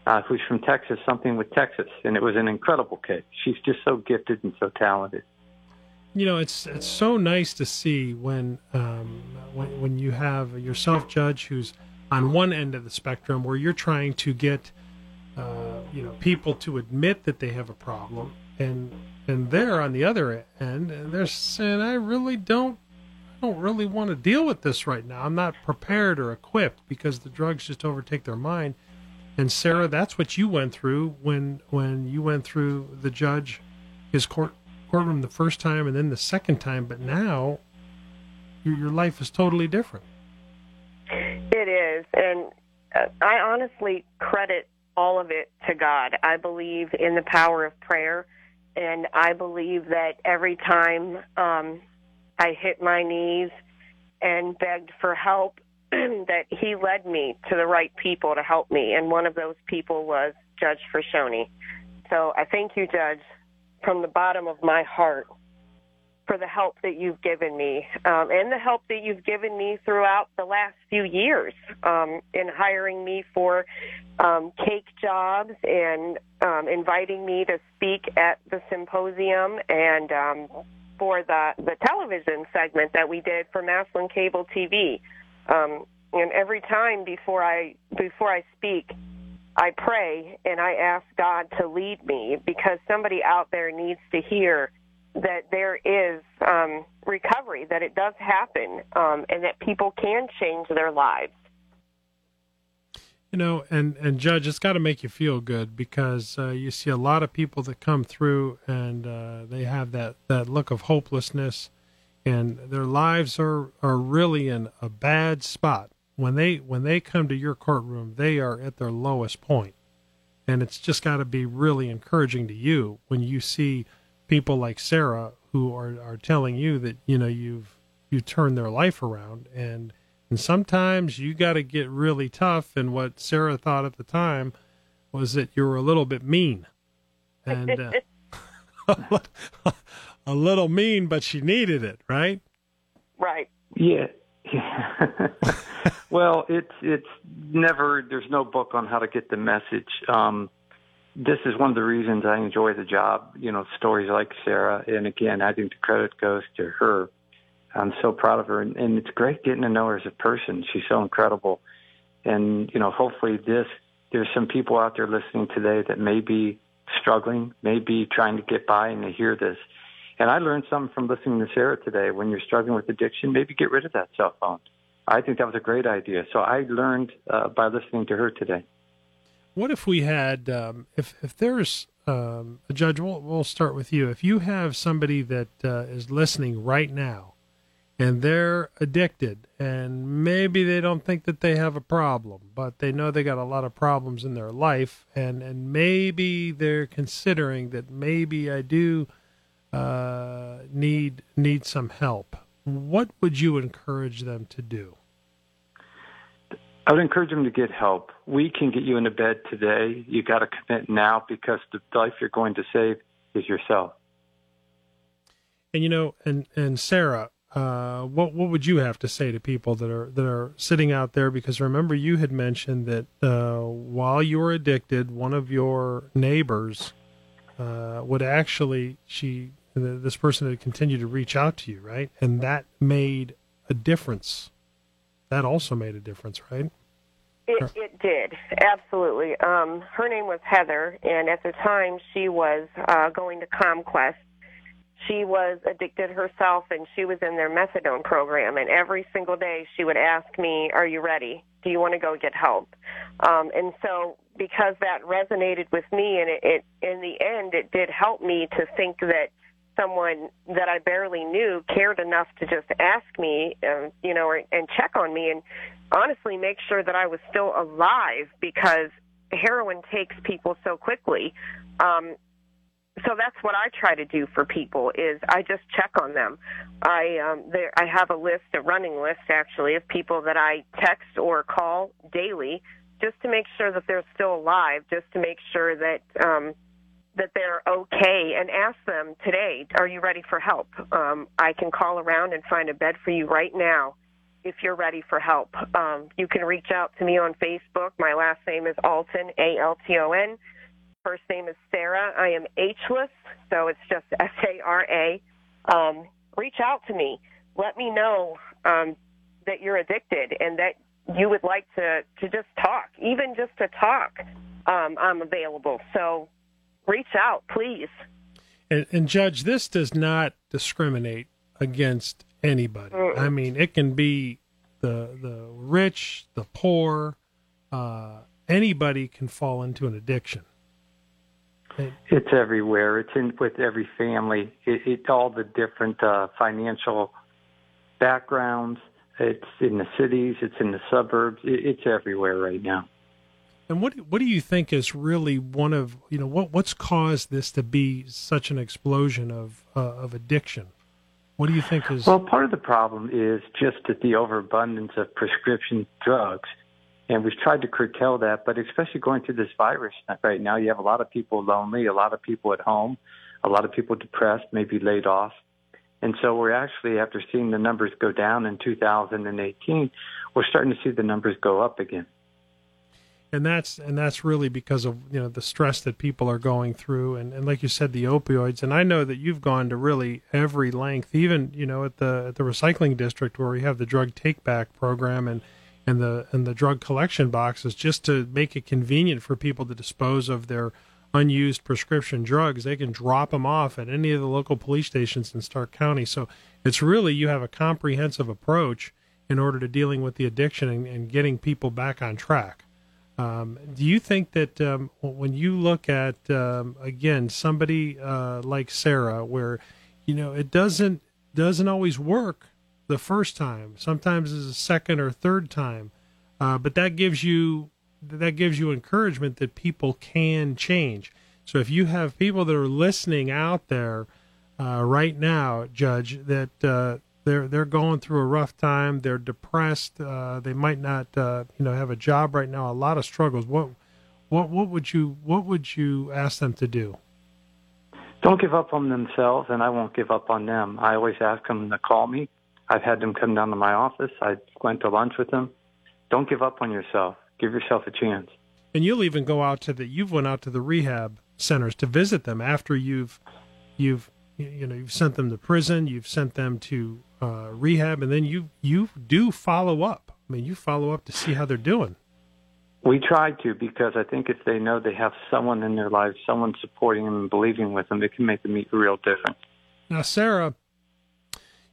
uh, who's from Texas, something with Texas, and it was an incredible cake. She's just so gifted and so talented. You know it's it's so nice to see when um, when when you have yourself judge who's on one end of the spectrum where you're trying to get uh, you know people to admit that they have a problem and and they're on the other end and they're saying I really don't I don't really want to deal with this right now. I'm not prepared or equipped because the drugs just overtake their mind. And Sarah that's what you went through when when you went through the judge his court courtroom the first time and then the second time, but now your, your life is totally different. It is, and uh, I honestly credit all of it to God. I believe in the power of prayer, and I believe that every time um, I hit my knees and begged for help, that He led me to the right people to help me, and one of those people was Judge Forchione. So I thank you, Judge, from the bottom of my heart for the help that you've given me um, and the help that you've given me throughout the last few years um, in hiring me for um, cake jobs and um, inviting me to speak at the symposium and um, for the the television segment that we did for Massillon Cable TV. Um, and every time before I before I speak, I pray and I ask God to lead me because somebody out there needs to hear that there is um, recovery, that it does happen, um, and that people can change their lives. You know, and and Judge, it's got to make you feel good because uh, you see a lot of people that come through and uh, they have that that look of hopelessness, and their lives are are really in a bad spot. When they when they come to your courtroom, they are at their lowest point, and it's just got to be really encouraging to you when you see people like Sarah who are are telling you that you know you've you turned their life around and and sometimes you got to get really tough. And what Sarah thought at the time was that you were a little bit mean, and uh, a little mean, but she needed it, right? Right. Yeah. well, it's it's never. There's no book on how to get the message. Um, this is one of the reasons I enjoy the job. You know, stories like Sarah, and again, I think the credit goes to her. I'm so proud of her, and, and it's great getting to know her as a person. She's so incredible, and you know, hopefully, this there's some people out there listening today that may be struggling, may be trying to get by, and they hear this. And I learned something from listening to Sarah today. When you're struggling with addiction, maybe get rid of that cell phone. I think that was a great idea. So I learned uh, by listening to her today. What if we had, um, if if there's um, a judge, we'll, we'll start with you. If you have somebody that uh, is listening right now, and they're addicted, and maybe they don't think that they have a problem, but they know they got a lot of problems in their life, and and maybe they're considering that maybe I do uh, need need some help. What would you encourage them to do? I would encourage them to get help. We can get you into bed today. You got to commit now because the life you're going to save is yourself. And you know, and and Sarah, uh, what what would you have to say to people that are that are sitting out there? Because remember, you had mentioned that uh, while you were addicted, one of your neighbors uh, would actually she this person had continued to reach out to you, right? And that made a difference. That also made a difference, right? It, it did absolutely. Um, her name was Heather, and at the time she was uh, going to CommQuest. She was addicted herself, and she was in their methadone program. And every single day, she would ask me, "Are you ready? Do you want to go get help?" Um, and so, because that resonated with me, and it, it in the end, it did help me to think that someone that I barely knew cared enough to just ask me, uh, you know, or, and check on me, and honestly make sure that I was still alive because heroin takes people so quickly. Um, so that's what I try to do for people is I just check on them. I um, there I have a list, a running list actually, of people that I text or call daily just to make sure that they're still alive, just to make sure that um, that they're okay and ask them today, are you ready for help? Um, I can call around and find a bed for you right now if you're ready for help. Um, you can reach out to me on Facebook. My last name is Alton, A L T O N. First name is Sarah. I am Ageless, so it's just S A R A. Um, reach out to me. Let me know um, that you're addicted and that you would like to, to just talk, even just to talk. Um, I'm available. So reach out, please. And, and Judge, this does not discriminate against anybody. Mm. I mean, it can be the the rich, the poor. Uh, anybody can fall into an addiction. It- It's everywhere. It's in with every family. It, it all the different uh, financial backgrounds. It's in the cities. It's in the suburbs. It, it's everywhere right now. And what what do you think is really one of you know what what's caused this to be such an explosion of uh, of addiction? What do you think is Well, part of the problem is just that the overabundance of prescription drugs, and we've tried to curtail that. But especially going through this virus right now, you have a lot of people lonely, a lot of people at home, a lot of people depressed, maybe laid off, and so we're actually after seeing the numbers go down in 2018, we're starting to see the numbers go up again. And that's and that's really because of you know the stress that people are going through and, and like you said the opioids. And I know that you've gone to really every length even you know at the at the recycling district where we have the drug take back program and and the and the drug collection boxes just to make it convenient for people to dispose of their unused prescription drugs. They can drop them off at any of the local police stations in Stark County. So it's really you have a comprehensive approach in order to dealing with the addiction and, and getting people back on track um, do you think that um, when you look at um, again somebody uh, like Sarah, where you know it doesn't doesn't always work the first time, sometimes it's a second or third time, uh, but that gives you that gives you encouragement that people can change. So if you have people that are listening out there uh, right now, Judge, that uh, they're they're going through a rough time. They're depressed. Uh, they might not, uh, you know, have a job right now. A lot of struggles. What, what, what would you what would you ask them to do? Don't give up on themselves, and I won't give up on them. I always ask them to call me. I've had them come down to my office. I went to lunch with them. Don't give up on yourself. Give yourself a chance. And you'll even go out to the you've went out to the rehab centers to visit them after you've you've you know you've sent them to prison, you've sent them to uh, rehab, and then you you do follow up. I mean, you follow up to see how they're doing. We try to because I think if they know they have someone in their life, someone supporting them and believing with them, it can make a me- a real difference. Now, Sarah,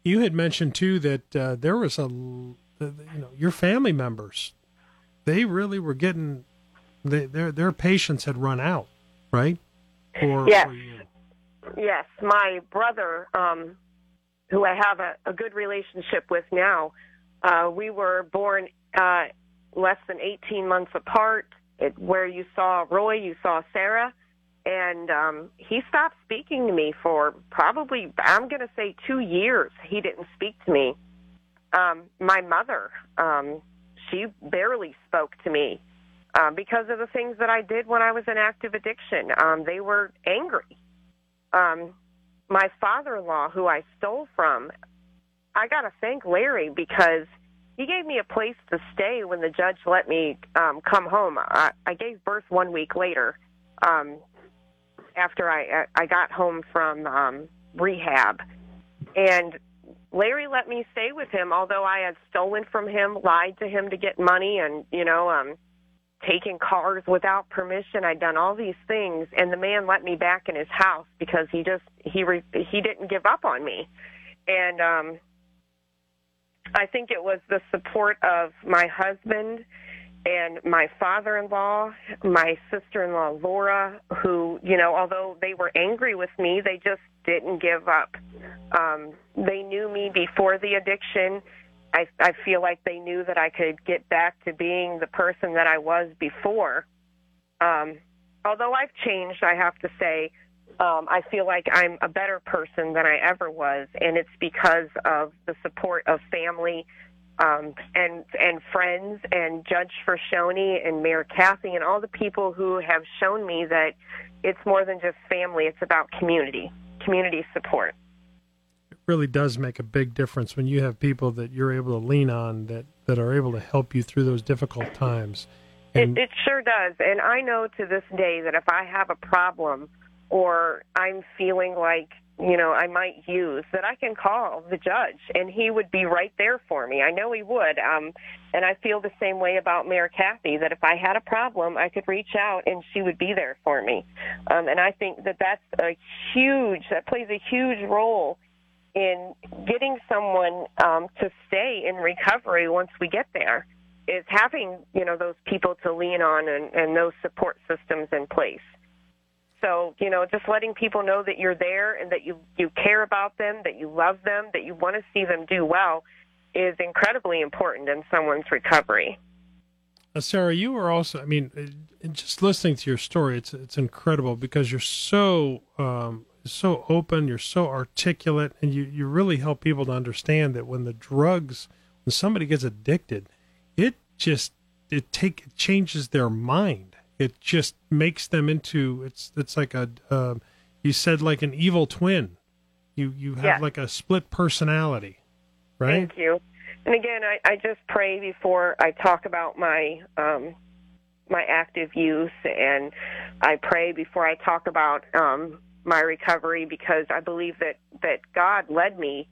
you had mentioned too that uh, there was a, you know, your family members, they really were getting, they, their their patience had run out, right? For, Yes. for. Yes, my brother, um, who I have a, a good relationship with now, uh, we were born uh, less than 18 months apart. It, where you saw Roy, you saw Sarah, and um, he stopped speaking to me for probably, I'm going to say, two years. He didn't speak to me. Um, my mother, um, she barely spoke to me uh, because of the things that I did when I was in active addiction. Um, they were angry um, my father-in-law, who I stole from, I got to thank Larry because he gave me a place to stay when the judge let me um, come home. I, I gave birth one week later, um, after I I got home from um, rehab, and Larry let me stay with him. Although I had stolen from him, lied to him to get money, and you know, um, taken cars without permission. I'd done all these things, and the man let me back in his house because he just he re, he didn't give up on me, and um, I think it was the support of my husband and my father-in-law, my sister-in-law Laura, who you know, although they were angry with me, they just didn't give up. Um, they knew me before the addiction. I, I feel like they knew that I could get back to being the person that I was before. Um, although I've changed, I have to say, um, I feel like I'm a better person than I ever was, and it's because of the support of family um, and and friends and Judge Forchione and Mayor Kathy and all the people who have shown me that it's more than just family; it's about community, community support. Really does make a big difference when you have people that you're able to lean on that that are able to help you through those difficult times. It, it sure does. And I know to this day that if I have a problem or I'm feeling like, you know, I might use, that I can call the judge and he would be right there for me. I know he would. Um, and I feel the same way about Mayor Kathy, that if I had a problem, I could reach out and she would be there for me. Um, and I think that that's a huge, that plays a huge role in getting someone um, to stay in recovery once we get there is having you know those people to lean on and, and those support systems in place. So you know, just letting people know that you're there and that you you care about them, that you love them, that you want to see them do well, is incredibly important in someone's recovery. Uh, Sarah, you were also, I mean, uh, just listening to your story, it's it's incredible because you're so um, so open, you're so articulate, and you, you really help people to understand that when the drugs, when somebody gets addicted, it just it take it changes their mind. It just makes them into it's it's like a uh, you said like an evil twin. You you have Yeah. like a split personality, right? Thank you. And again, I, I just pray before I talk about my um, my active use, and I pray before I talk about um, my recovery because I believe that that God led me,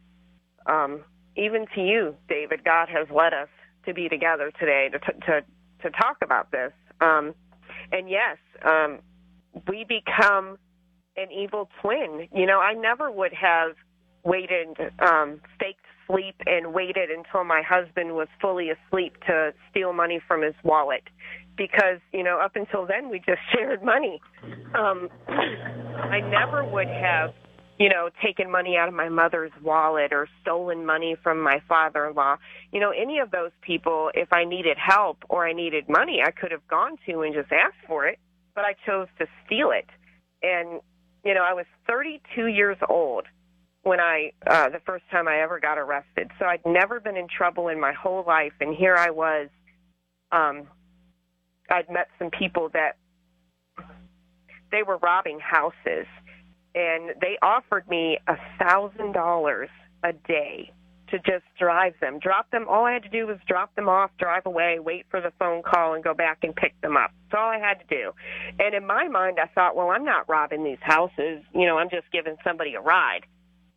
um, even to you, David. God has led us to be together today to to to talk about this. Um, and yes, um, we become an evil twin. You know, I never would have waited, um, faked sleep and waited until my husband was fully asleep to steal money from his wallet. Because, you know, up until then we just shared money. Um, I never would have, you know, taken money out of my mother's wallet or stolen money from my father in law. You know, any of those people, if I needed help or I needed money, I could have gone to and just asked for it, but I chose to steal it. And, you know, I was 32 years old when I uh the first time I ever got arrested. So I'd never been in trouble in my whole life and here I was um I'd met some people that they were robbing houses and they offered me a thousand dollars a day to just drive them. Drop them all I had to do was drop them off, drive away, wait for the phone call and go back and pick them up. That's all I had to do. And in my mind I thought, well, I'm not robbing these houses, you know, I'm just giving somebody a ride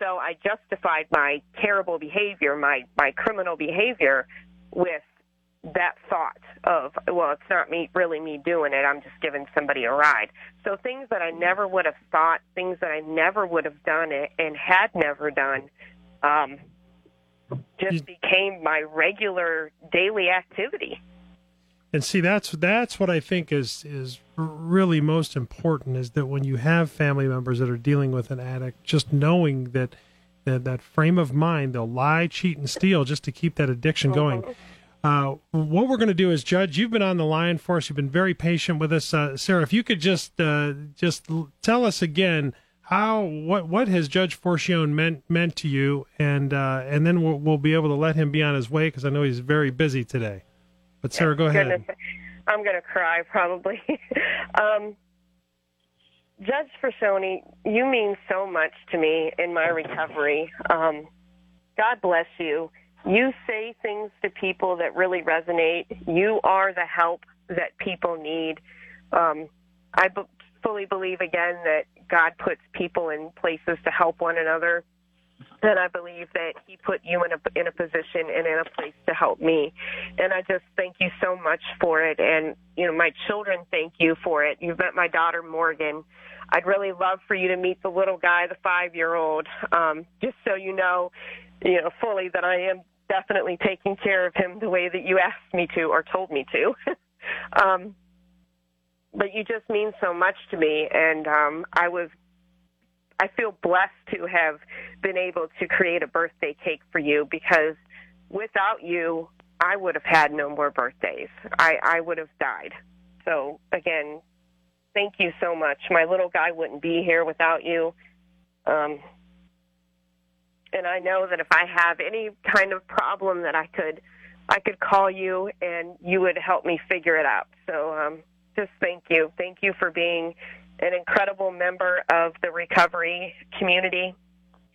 so I justified my terrible behavior, my my criminal behavior, with that thought of, well, it's not me really me doing it. I'm just giving somebody a ride. So things that I never would have thought, things that I never would have done it and had never done, um, just became my regular daily activity. And see, that's that's what I think is is really most important is that when you have family members that are dealing with an addict, just knowing that that, that frame of mind, they'll lie, cheat, and steal just to keep that addiction going. Uh, what we're going to do is, Judge, you've been on the line for us. You've been very patient with us, uh, Sarah. If you could just uh, just tell us again how what what has Judge Forchione meant meant to you, and uh, and then we'll, we'll be able to let him be on his way because I know he's very busy today. But Sarah, go ahead. Goodness, I'm going to cry probably. um, Judge Forchione, you mean so much to me in my recovery. Um, God bless you. You say things to people that really resonate. You are the help that people need. Um, I b- fully believe again that God puts people in places to help one another. And I believe that He put you in a in a position and in a place to help me, and I just thank you so much for it. And you know, my children thank you for it. You've met my daughter Morgan. I'd really love for you to meet the little guy, the five year old, um, just so you know, you know fully that I am definitely taking care of him the way that you asked me to or told me to. um, but you just mean so much to me, and um, I was I feel blessed to have been able to create a birthday cake for you because without you, I would have had no more birthdays. I, I would have died. So again, thank you so much. My little guy wouldn't be here without you. Um, and I know that if I have any kind of problem that I could, I could call you and you would help me figure it out. So um, just thank you. Thank you for being an incredible member of the recovery community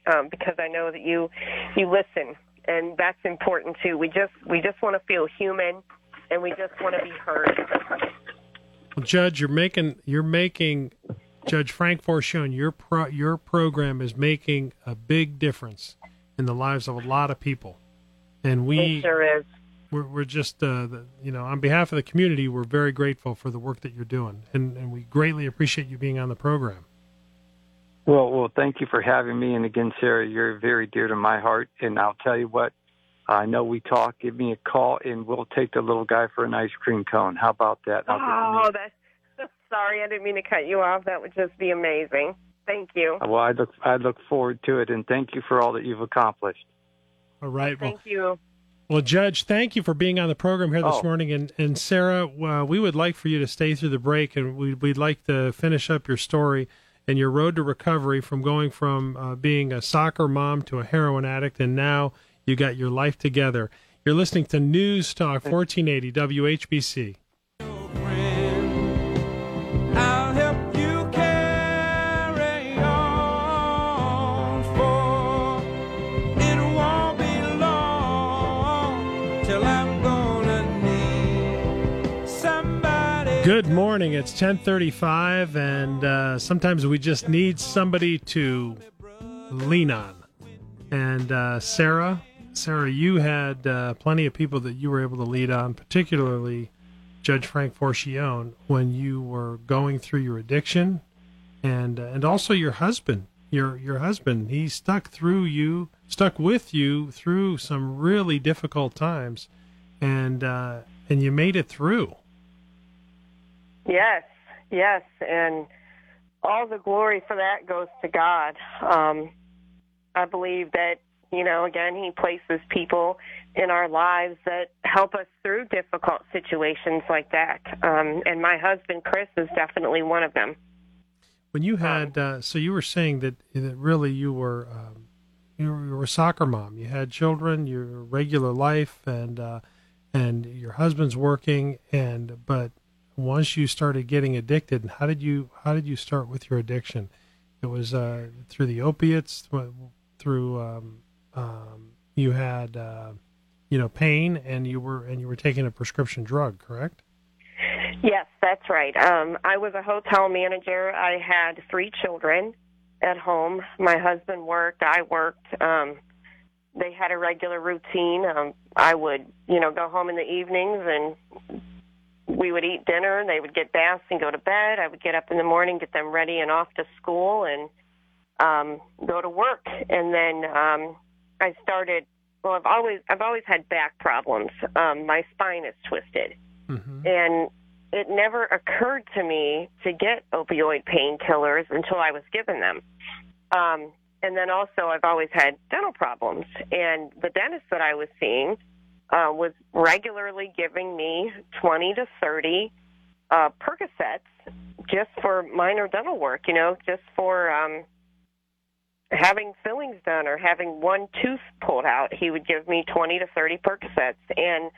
um, because I know that you you listen, and that's important too. We just we just want to feel human, and we just want to be heard. Well, Judge, you're making you're making Judge Frank Forchione, your pro, your program is making a big difference in the lives of a lot of people, and we it sure is. we're, we're just uh, the, you know on behalf of the community we're very grateful for the work that you're doing and, and we greatly appreciate you being on the program Well, well, thank you for having me. And again, Sarah, you're very dear to my heart. And I'll tell you what, I know we talk. Give me a call, and we'll take the little guy for an ice cream cone. How about that? I'll get the Oh, that's sorry. I didn't mean to cut you off. That would just be amazing. Thank you. Well, I look I look forward to it, and thank you for all that you've accomplished. all right well, Thank you. well judge thank you for being on the program here this Oh. morning and and sarah uh, we would like for you to stay through the break and we, we'd like to finish up your story and your road to recovery from going from uh, being a soccer mom to a heroin addict and now you got your life together you're listening to news talk 1480 whbc Good morning. It's 1035, and uh, sometimes we just need somebody to lean on. And uh, Sarah, Sarah, you had uh, plenty of people that you were able to lead on, particularly Judge Frank Forchione, when you were going through your addiction, and uh, and also your husband. Your your husband, he stuck through you, stuck with you through some really difficult times, and uh, and you made it through. Yes, yes, and all the glory for that goes to God. Um, I believe that you know, again, He places people in our lives that help us through difficult situations like that. Um, and my husband Chris is definitely one of them. When you had, uh, so you were saying that that really you were um, you, were, you were a soccer mom. You had children, your regular life, and uh, and your husband's working, and but once you started getting addicted, how did you how did you start with your addiction? It was uh, through the opiates, through um, um, you had uh, you know pain, and you were and you were taking a prescription drug, correct? Yes, that's right. Um, I was a hotel manager. I had three children at home. My husband worked. I worked. Um, they had a regular routine. Um, I would, you know, go home in the evenings and we would eat dinner. They would get baths and go to bed. I would get up in the morning, get them ready and off to school, and um, go to work. And then um, I started. Well, I've always I've always had back problems. Um, my spine is twisted, Mm-hmm. and it never occurred to me to get opioid painkillers until I was given them. Um, and then also, I've always had dental problems, and the dentist that I was seeing uh, was regularly giving me 20 to 30 uh, Percocets just for minor dental work, you know, just for um, having fillings done or having one tooth pulled out. He would give me 20 to 30 Percocets, and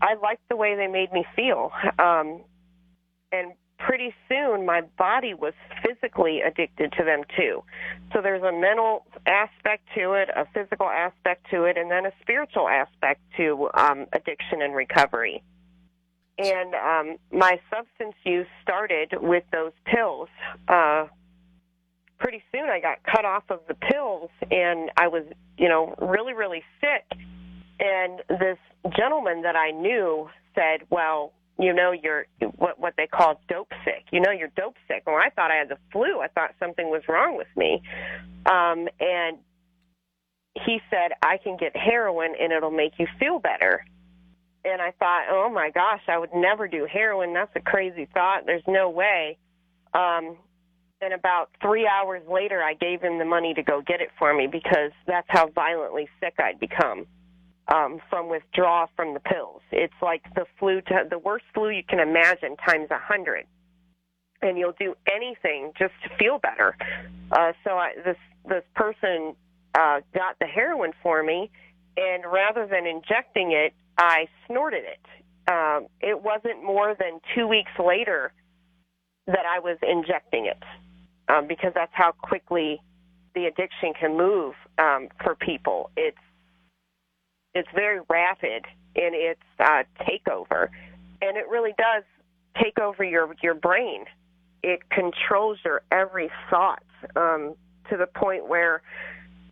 I liked the way they made me feel. Um, and pretty soon, my body was physically addicted to them too. So there's a mental aspect to it, a physical aspect to it, and then a spiritual aspect to um, addiction and recovery. And um, my substance use started with those pills. Uh, pretty soon, I got cut off of the pills, and I was, you know, really, really sick. And this gentleman that I knew said, "Well, you know, you're what what they call dope sick. You know, you're dope sick." Well, I thought I had the flu. I thought something was wrong with me. Um, and he said, "I can get heroin, and it'll make you feel better." And I thought, "Oh my gosh, I would never do heroin. That's a crazy thought. There's no way." Um, and about three hours later, I gave him the money to go get it for me because that's how violently sick I'd become um, from withdrawal from the pills. It's like the flu, to, the worst flu you can imagine times a hundred, and you'll do anything just to feel better. Uh, so I, this this person uh, got the heroin for me, and rather than injecting it, I snorted it. Um, it wasn't more than two weeks later that I was injecting it um, because that's how quickly the addiction can move um, for people. It's it's very rapid in its uh, takeover, and it really does take over your your brain. It controls your every thought um, to the point where,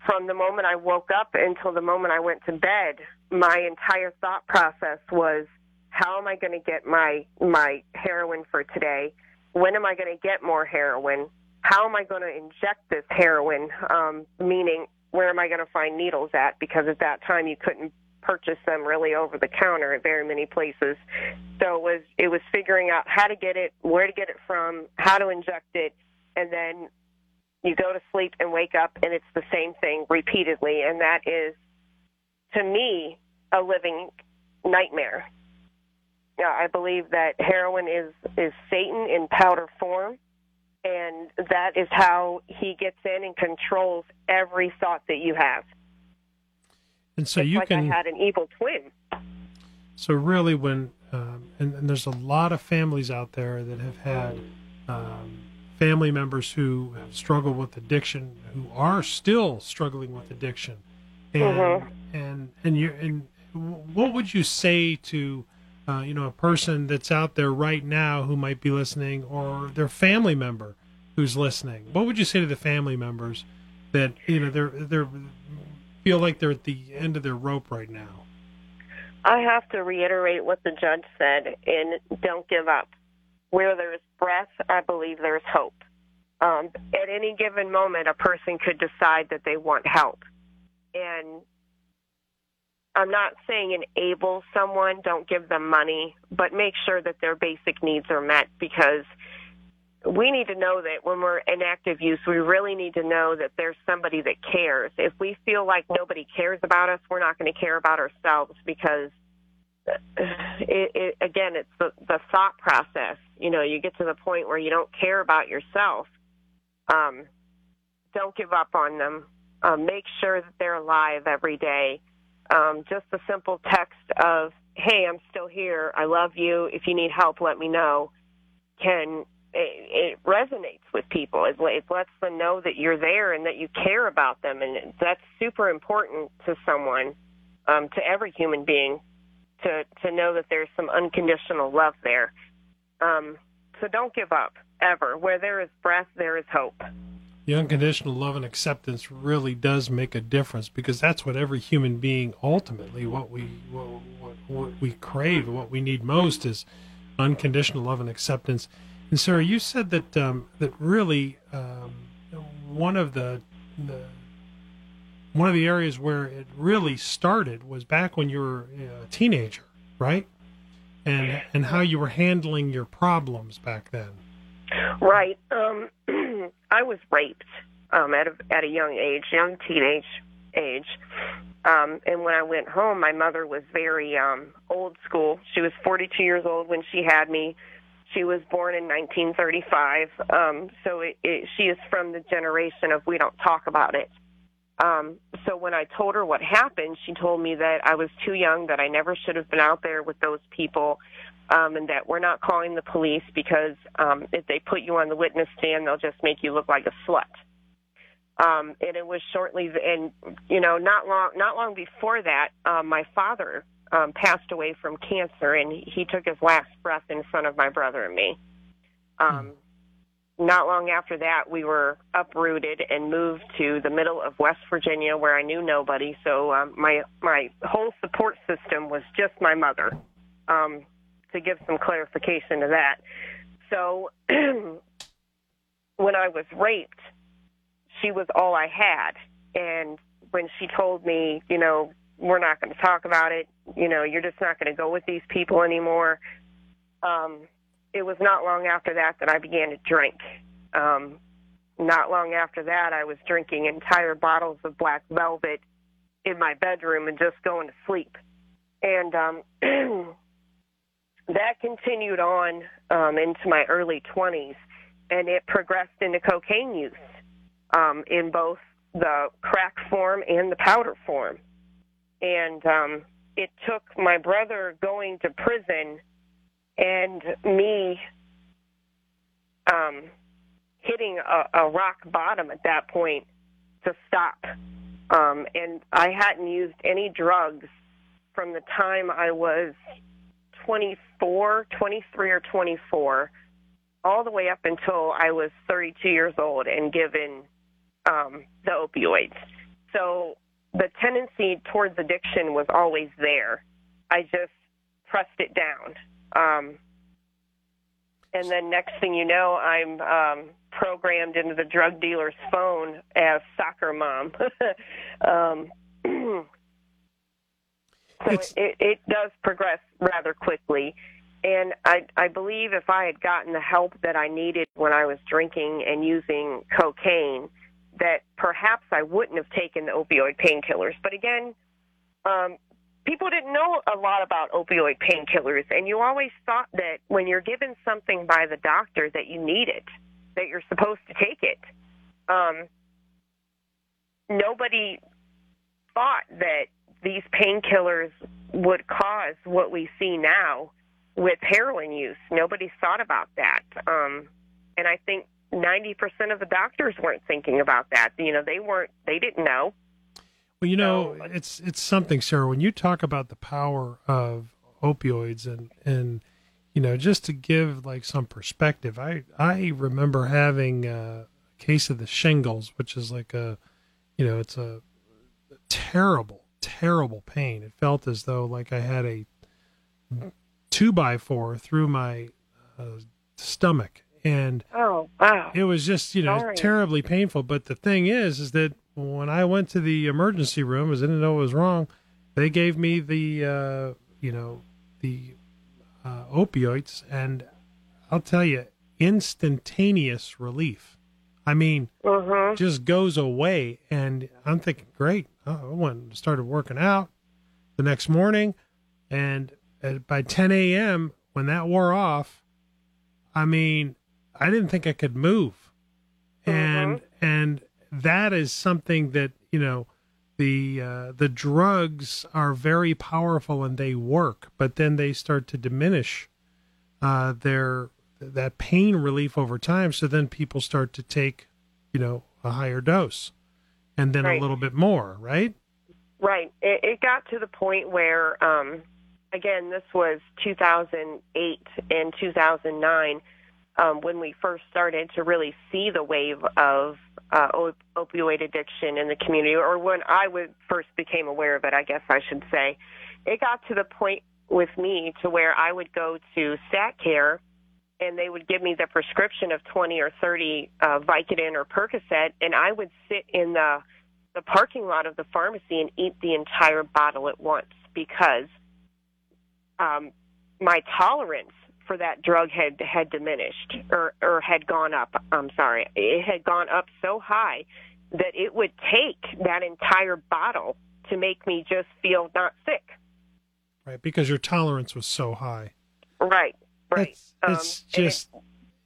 from the moment I woke up until the moment I went to bed, my entire thought process was, "How am I going to get my my heroin for today? When am I going to get more heroin? How am I going to inject this heroin? Um, meaning, where am I going to find needles at? Because at that time you couldn't purchase them really over the counter at very many places. So it was it was figuring out how to get it, where to get it from, how to inject it, and then you go to sleep and wake up and it's the same thing repeatedly and that is to me a living nightmare. Yeah, I believe that heroin is is Satan in powder form and that is how he gets in and controls every thought that you have. And so it's you like can. I had an evil twin. So really, when um, and, and there's a lot of families out there that have had um, family members who have struggled with addiction, who are still struggling with addiction, and Mhm. and and you and what would you say to uh, you know, a person that's out there right now who might be listening, or their family member who's listening? What would you say to the family members that you know they're they're feel like they're at the end of their rope right now? I have to reiterate what the judge said and don't give up. Where there's breath, I believe there's hope. Um, at any given moment, a person could decide that they want help. And I'm not saying enable someone, don't give them money, but make sure that their basic needs are met because we need to know that when we're in active use, we really need to know that there's somebody that cares. If we feel like nobody cares about us, we're not going to care about ourselves because, it, it, again, it's the, the thought process. You know, you get to the point where you don't care about yourself. Um, don't give up on them. Um, make sure that they're alive every day. Um, just a simple text of, hey, I'm still here. I love you. If you need help, let me know. Can it, it resonates with people. It, it lets them know that you're there and that you care about them, and that's super important to someone, um, to every human being, to to know that there's some unconditional love there. Um, so don't give up ever. Where there is breath, there is hope. The unconditional love and acceptance really does make a difference because that's what every human being ultimately what we what, what, what we crave, what we need most is unconditional love and acceptance. And Sarah, you said that um, that really um, one of the, the one of the areas where it really started was back when you were a teenager, right? And and how you were handling your problems back then. Right. Um, I was raped um, at a at a young age, young teenage age. Um, and when I went home, my mother was very um, old school. She was 42 years old when she had me. She was born in 1935, um, so it, it, she is from the generation of we don't talk about it. Um, so when I told her what happened, she told me that I was too young, that I never should have been out there with those people, um, and that we're not calling the police because um, if they put you on the witness stand, they'll just make you look like a slut. Um, and it was shortly, and you know, not long, not long before that, um, my father um, passed away from cancer, and he took his last breath in front of my brother and me. Um, not long after that, we were uprooted and moved to the middle of West Virginia, where I knew nobody. So um, my my whole support system was just my mother. Um, to give some clarification to that, so when I was raped, she was all I had, and when she told me, you know, we're not going to talk about it, you know, you're just not going to go with these people anymore. Um, it was not long after that that I began to drink. Um, not long after that, I was drinking entire bottles of black velvet in my bedroom and just going to sleep. And um, that continued on um, into my early 20s, and it progressed into cocaine use um, in both the crack form and the powder form. And um, it took my brother going to prison and me um, hitting a, a rock bottom at that point to stop. Um, and I hadn't used any drugs from the time I was 24, 23 or 24, all the way up until I was 32 years old and given um, the opioids. So the tendency towards addiction was always there. I just pressed it down. Um, and then next thing you know, I'm um, programmed into the drug dealer's phone as soccer mom. um, so it, it does progress rather quickly. And I, I believe if I had gotten the help that I needed when I was drinking and using cocaine, that perhaps I wouldn't have taken the opioid painkillers. But again, um, people didn't know a lot about opioid painkillers, and you always thought that when you're given something by the doctor that you need it, that you're supposed to take it. Um, nobody thought that these painkillers would cause what we see now with heroin use. Nobody thought about that. Um, and I think 90% of the doctors weren't thinking about that. You know, they weren't, they didn't know. Well, you know, So- it's it's something, Sarah. When you talk about the power of opioids and and you know just to give like some perspective i i remember having a case of the shingles which is like a you know it's a terrible terrible pain. It felt as though like i had a two by four through my uh, stomach. And Oh, wow. it was just you know Sorry. terribly painful. But the thing is is that when i went to the emergency room as i didn't know what was wrong they gave me the uh you know the uh, opioids. And i'll tell you instantaneous relief i mean Mhm. just goes away. And i'm thinking great oh, i went and started working out the next morning. And at, by 10 a.m when that wore off i mean i didn't think i could move. And and that is something that you know the uh, the drugs are very powerful and they work but then they start to diminish uh, their that pain relief over time so then people start to take you know a higher dose and then Right. a little bit more right Right. It, it got to the point where, um, again, this was 2008 and 2009 um, when we first started to really see the wave of uh, op- opioid addiction in the community, or when I would first became aware of it, I guess I should say. It got to the point with me to where I would go to Stat Care and they would give me the prescription of 20 or 30 uh, Vicodin or Percocet, and I would sit in the the parking lot of the pharmacy and eat the entire bottle at once because um, my tolerance for that drug had had diminished or or had gone up. I'm sorry, it had gone up so high that it would take that entire bottle to make me just feel not sick. right because your tolerance was so high Right, right. It's, Um, it's and it- just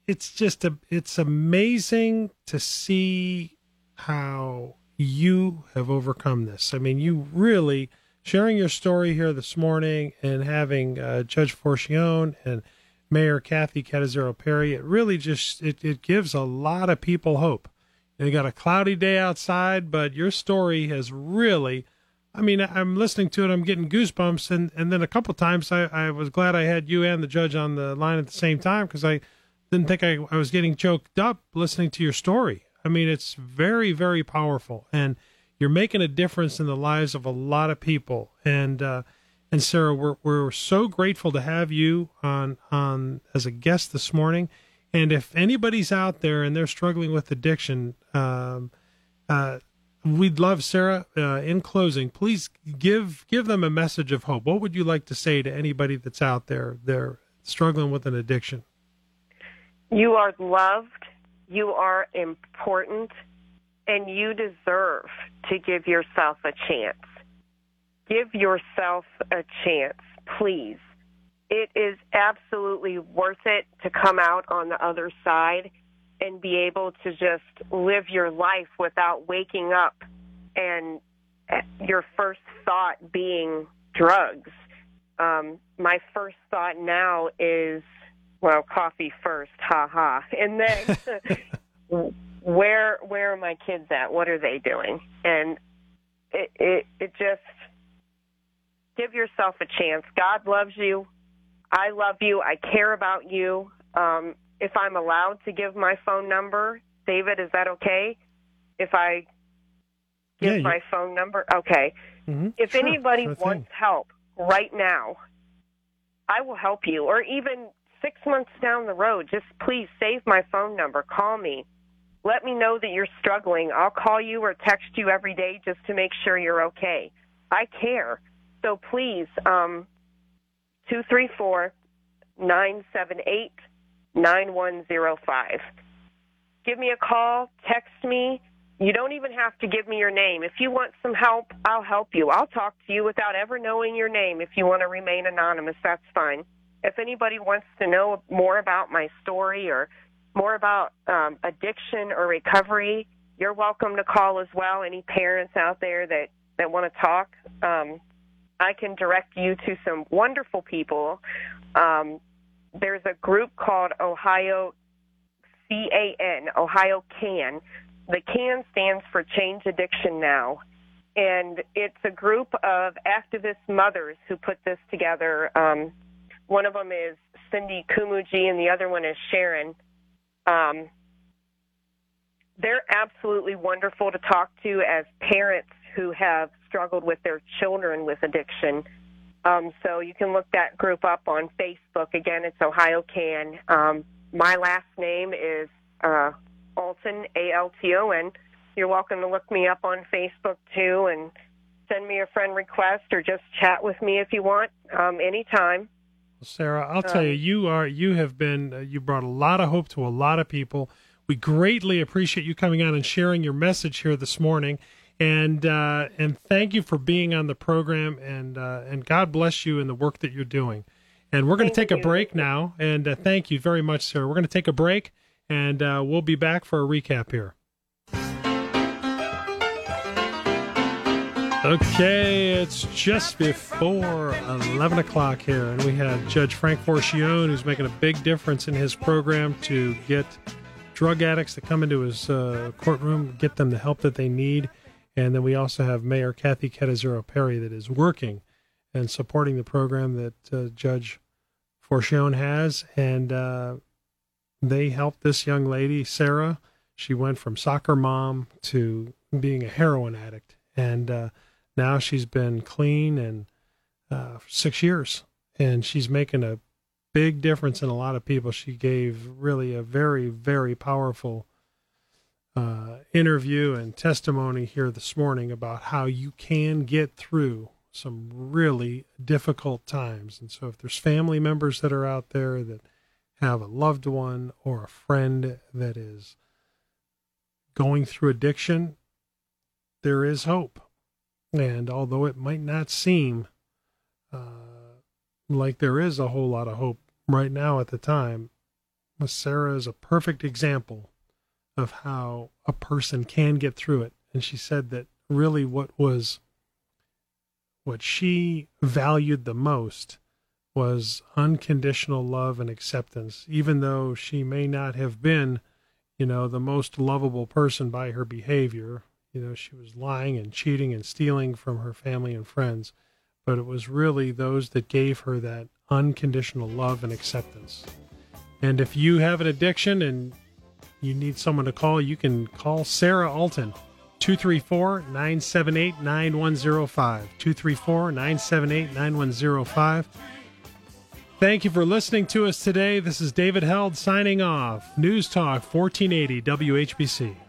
it's just a it's amazing to see how you have overcome this. I mean, you really sharing your story here this morning and having uh, Judge Forchione and Mayor Kathy Catanzaro Perry. It really just it, it gives a lot of people hope. They got a cloudy day outside, but your story has really. I mean, I'm listening to it. I'm getting goosebumps, and and then a couple times I, I was glad I had you and the judge on the line at the same time because I didn't think I, I was getting choked up listening to your story. I mean, it's very very powerful, and you're making a difference in the lives of a lot of people. And uh, and Sarah, we're we're so grateful to have you on on as a guest this morning. And if anybody's out there and they're struggling with addiction, um, uh, we'd love Sarah. Uh, in closing, please give give them a message of hope. What would you like to say to anybody that's out there they're struggling with an addiction? You are loved, you are important, and you deserve to give yourself a chance. Give yourself a chance, please. It is absolutely worth it to come out on the other side and be able to just live your life without waking up and your first thought being drugs. Um, my first thought now is well, coffee first, ha ha, and then where where are my kids at? What are they doing? And it it, it just give yourself a chance. God loves you. I love you. I care about you. Um, if I'm allowed to give my phone number, David, is that okay? If I give Yeah, you- my phone number, okay. Mhm. If Sure, anybody sure wants help right now, I will help you. Or even six months down the road, just please save my phone number. Call me. Let me know that you're struggling. I'll call you or text you every day just to make sure you're okay. I care. So please, um, 234 978 9105. Give me a call, text me. You don't even have to give me your name. If you want some help, I'll help you. I'll talk to you without ever knowing your name. If you want to remain anonymous, that's fine. If anybody wants to know more about my story or more about um, addiction or recovery, you're welcome to call as well. Any parents out there that, that want to talk, um, I can direct you to some wonderful people. Um, there's a group called Ohio CAN, Ohio CAN. The CAN stands for Change Addiction Now. and it's a group of activist mothers who put this together. Um, one of them is Cindy Koumoutzis, and the other one is Sharon. Um, they're absolutely wonderful to talk to as parents who have struggled with their children with addiction. Um, so you can look that group up on Facebook. Again, it's Ohio Can. Um, my last name is uh, Alton, A L T O N. You're welcome to look me up on Facebook too and send me a friend request or just chat with me if you want um, anytime. Sarah, I'll tell you, you are you have been uh, you brought a lot of hope to a lot of people. We greatly appreciate you coming on and sharing your message here this morning, and uh, and thank you for being on the program, and uh, and God bless you in the work that you're doing. And we're going to take a break now, and uh, thank you very much, sir. We're going to take a break, and uh, we'll be back for a recap here. Okay, it's just before 11 o'clock here, and we have Judge Frank Forchione, who's making a big difference in his program to get drug addicts that come into his uh, courtroom, get them the help that they need. And then we also have Mayor Kathy Catanzaro Perry that is working and supporting the program that uh, Judge Forchione has. And uh, they helped this young lady, Sarah. She went from soccer mom to being a heroin addict. And uh, now she's been clean and uh, six years, and she's making a big difference in a lot of people. She gave really a very, very powerful uh, interview and testimony here this morning about how you can get through some really difficult times. And so, if there's family members that are out there that have a loved one or a friend that is going through addiction, there is hope. And although it might not seem uh, like there is a whole lot of hope right now at the time, Sarah is a perfect example of how a person can get through it. And she said that really what was what she valued the most was unconditional love and acceptance, even though she may not have been, you know, the most lovable person by her behavior. You know, she was lying and cheating and stealing from her family and friends, but it was really those that gave her that unconditional love and acceptance. And if you have an addiction and you need someone to call, you can call Sarah Alton, 234 978 9105. 234 978 9105. Thank you for listening to us today. This is David Held signing off. News Talk 1480 WHBC.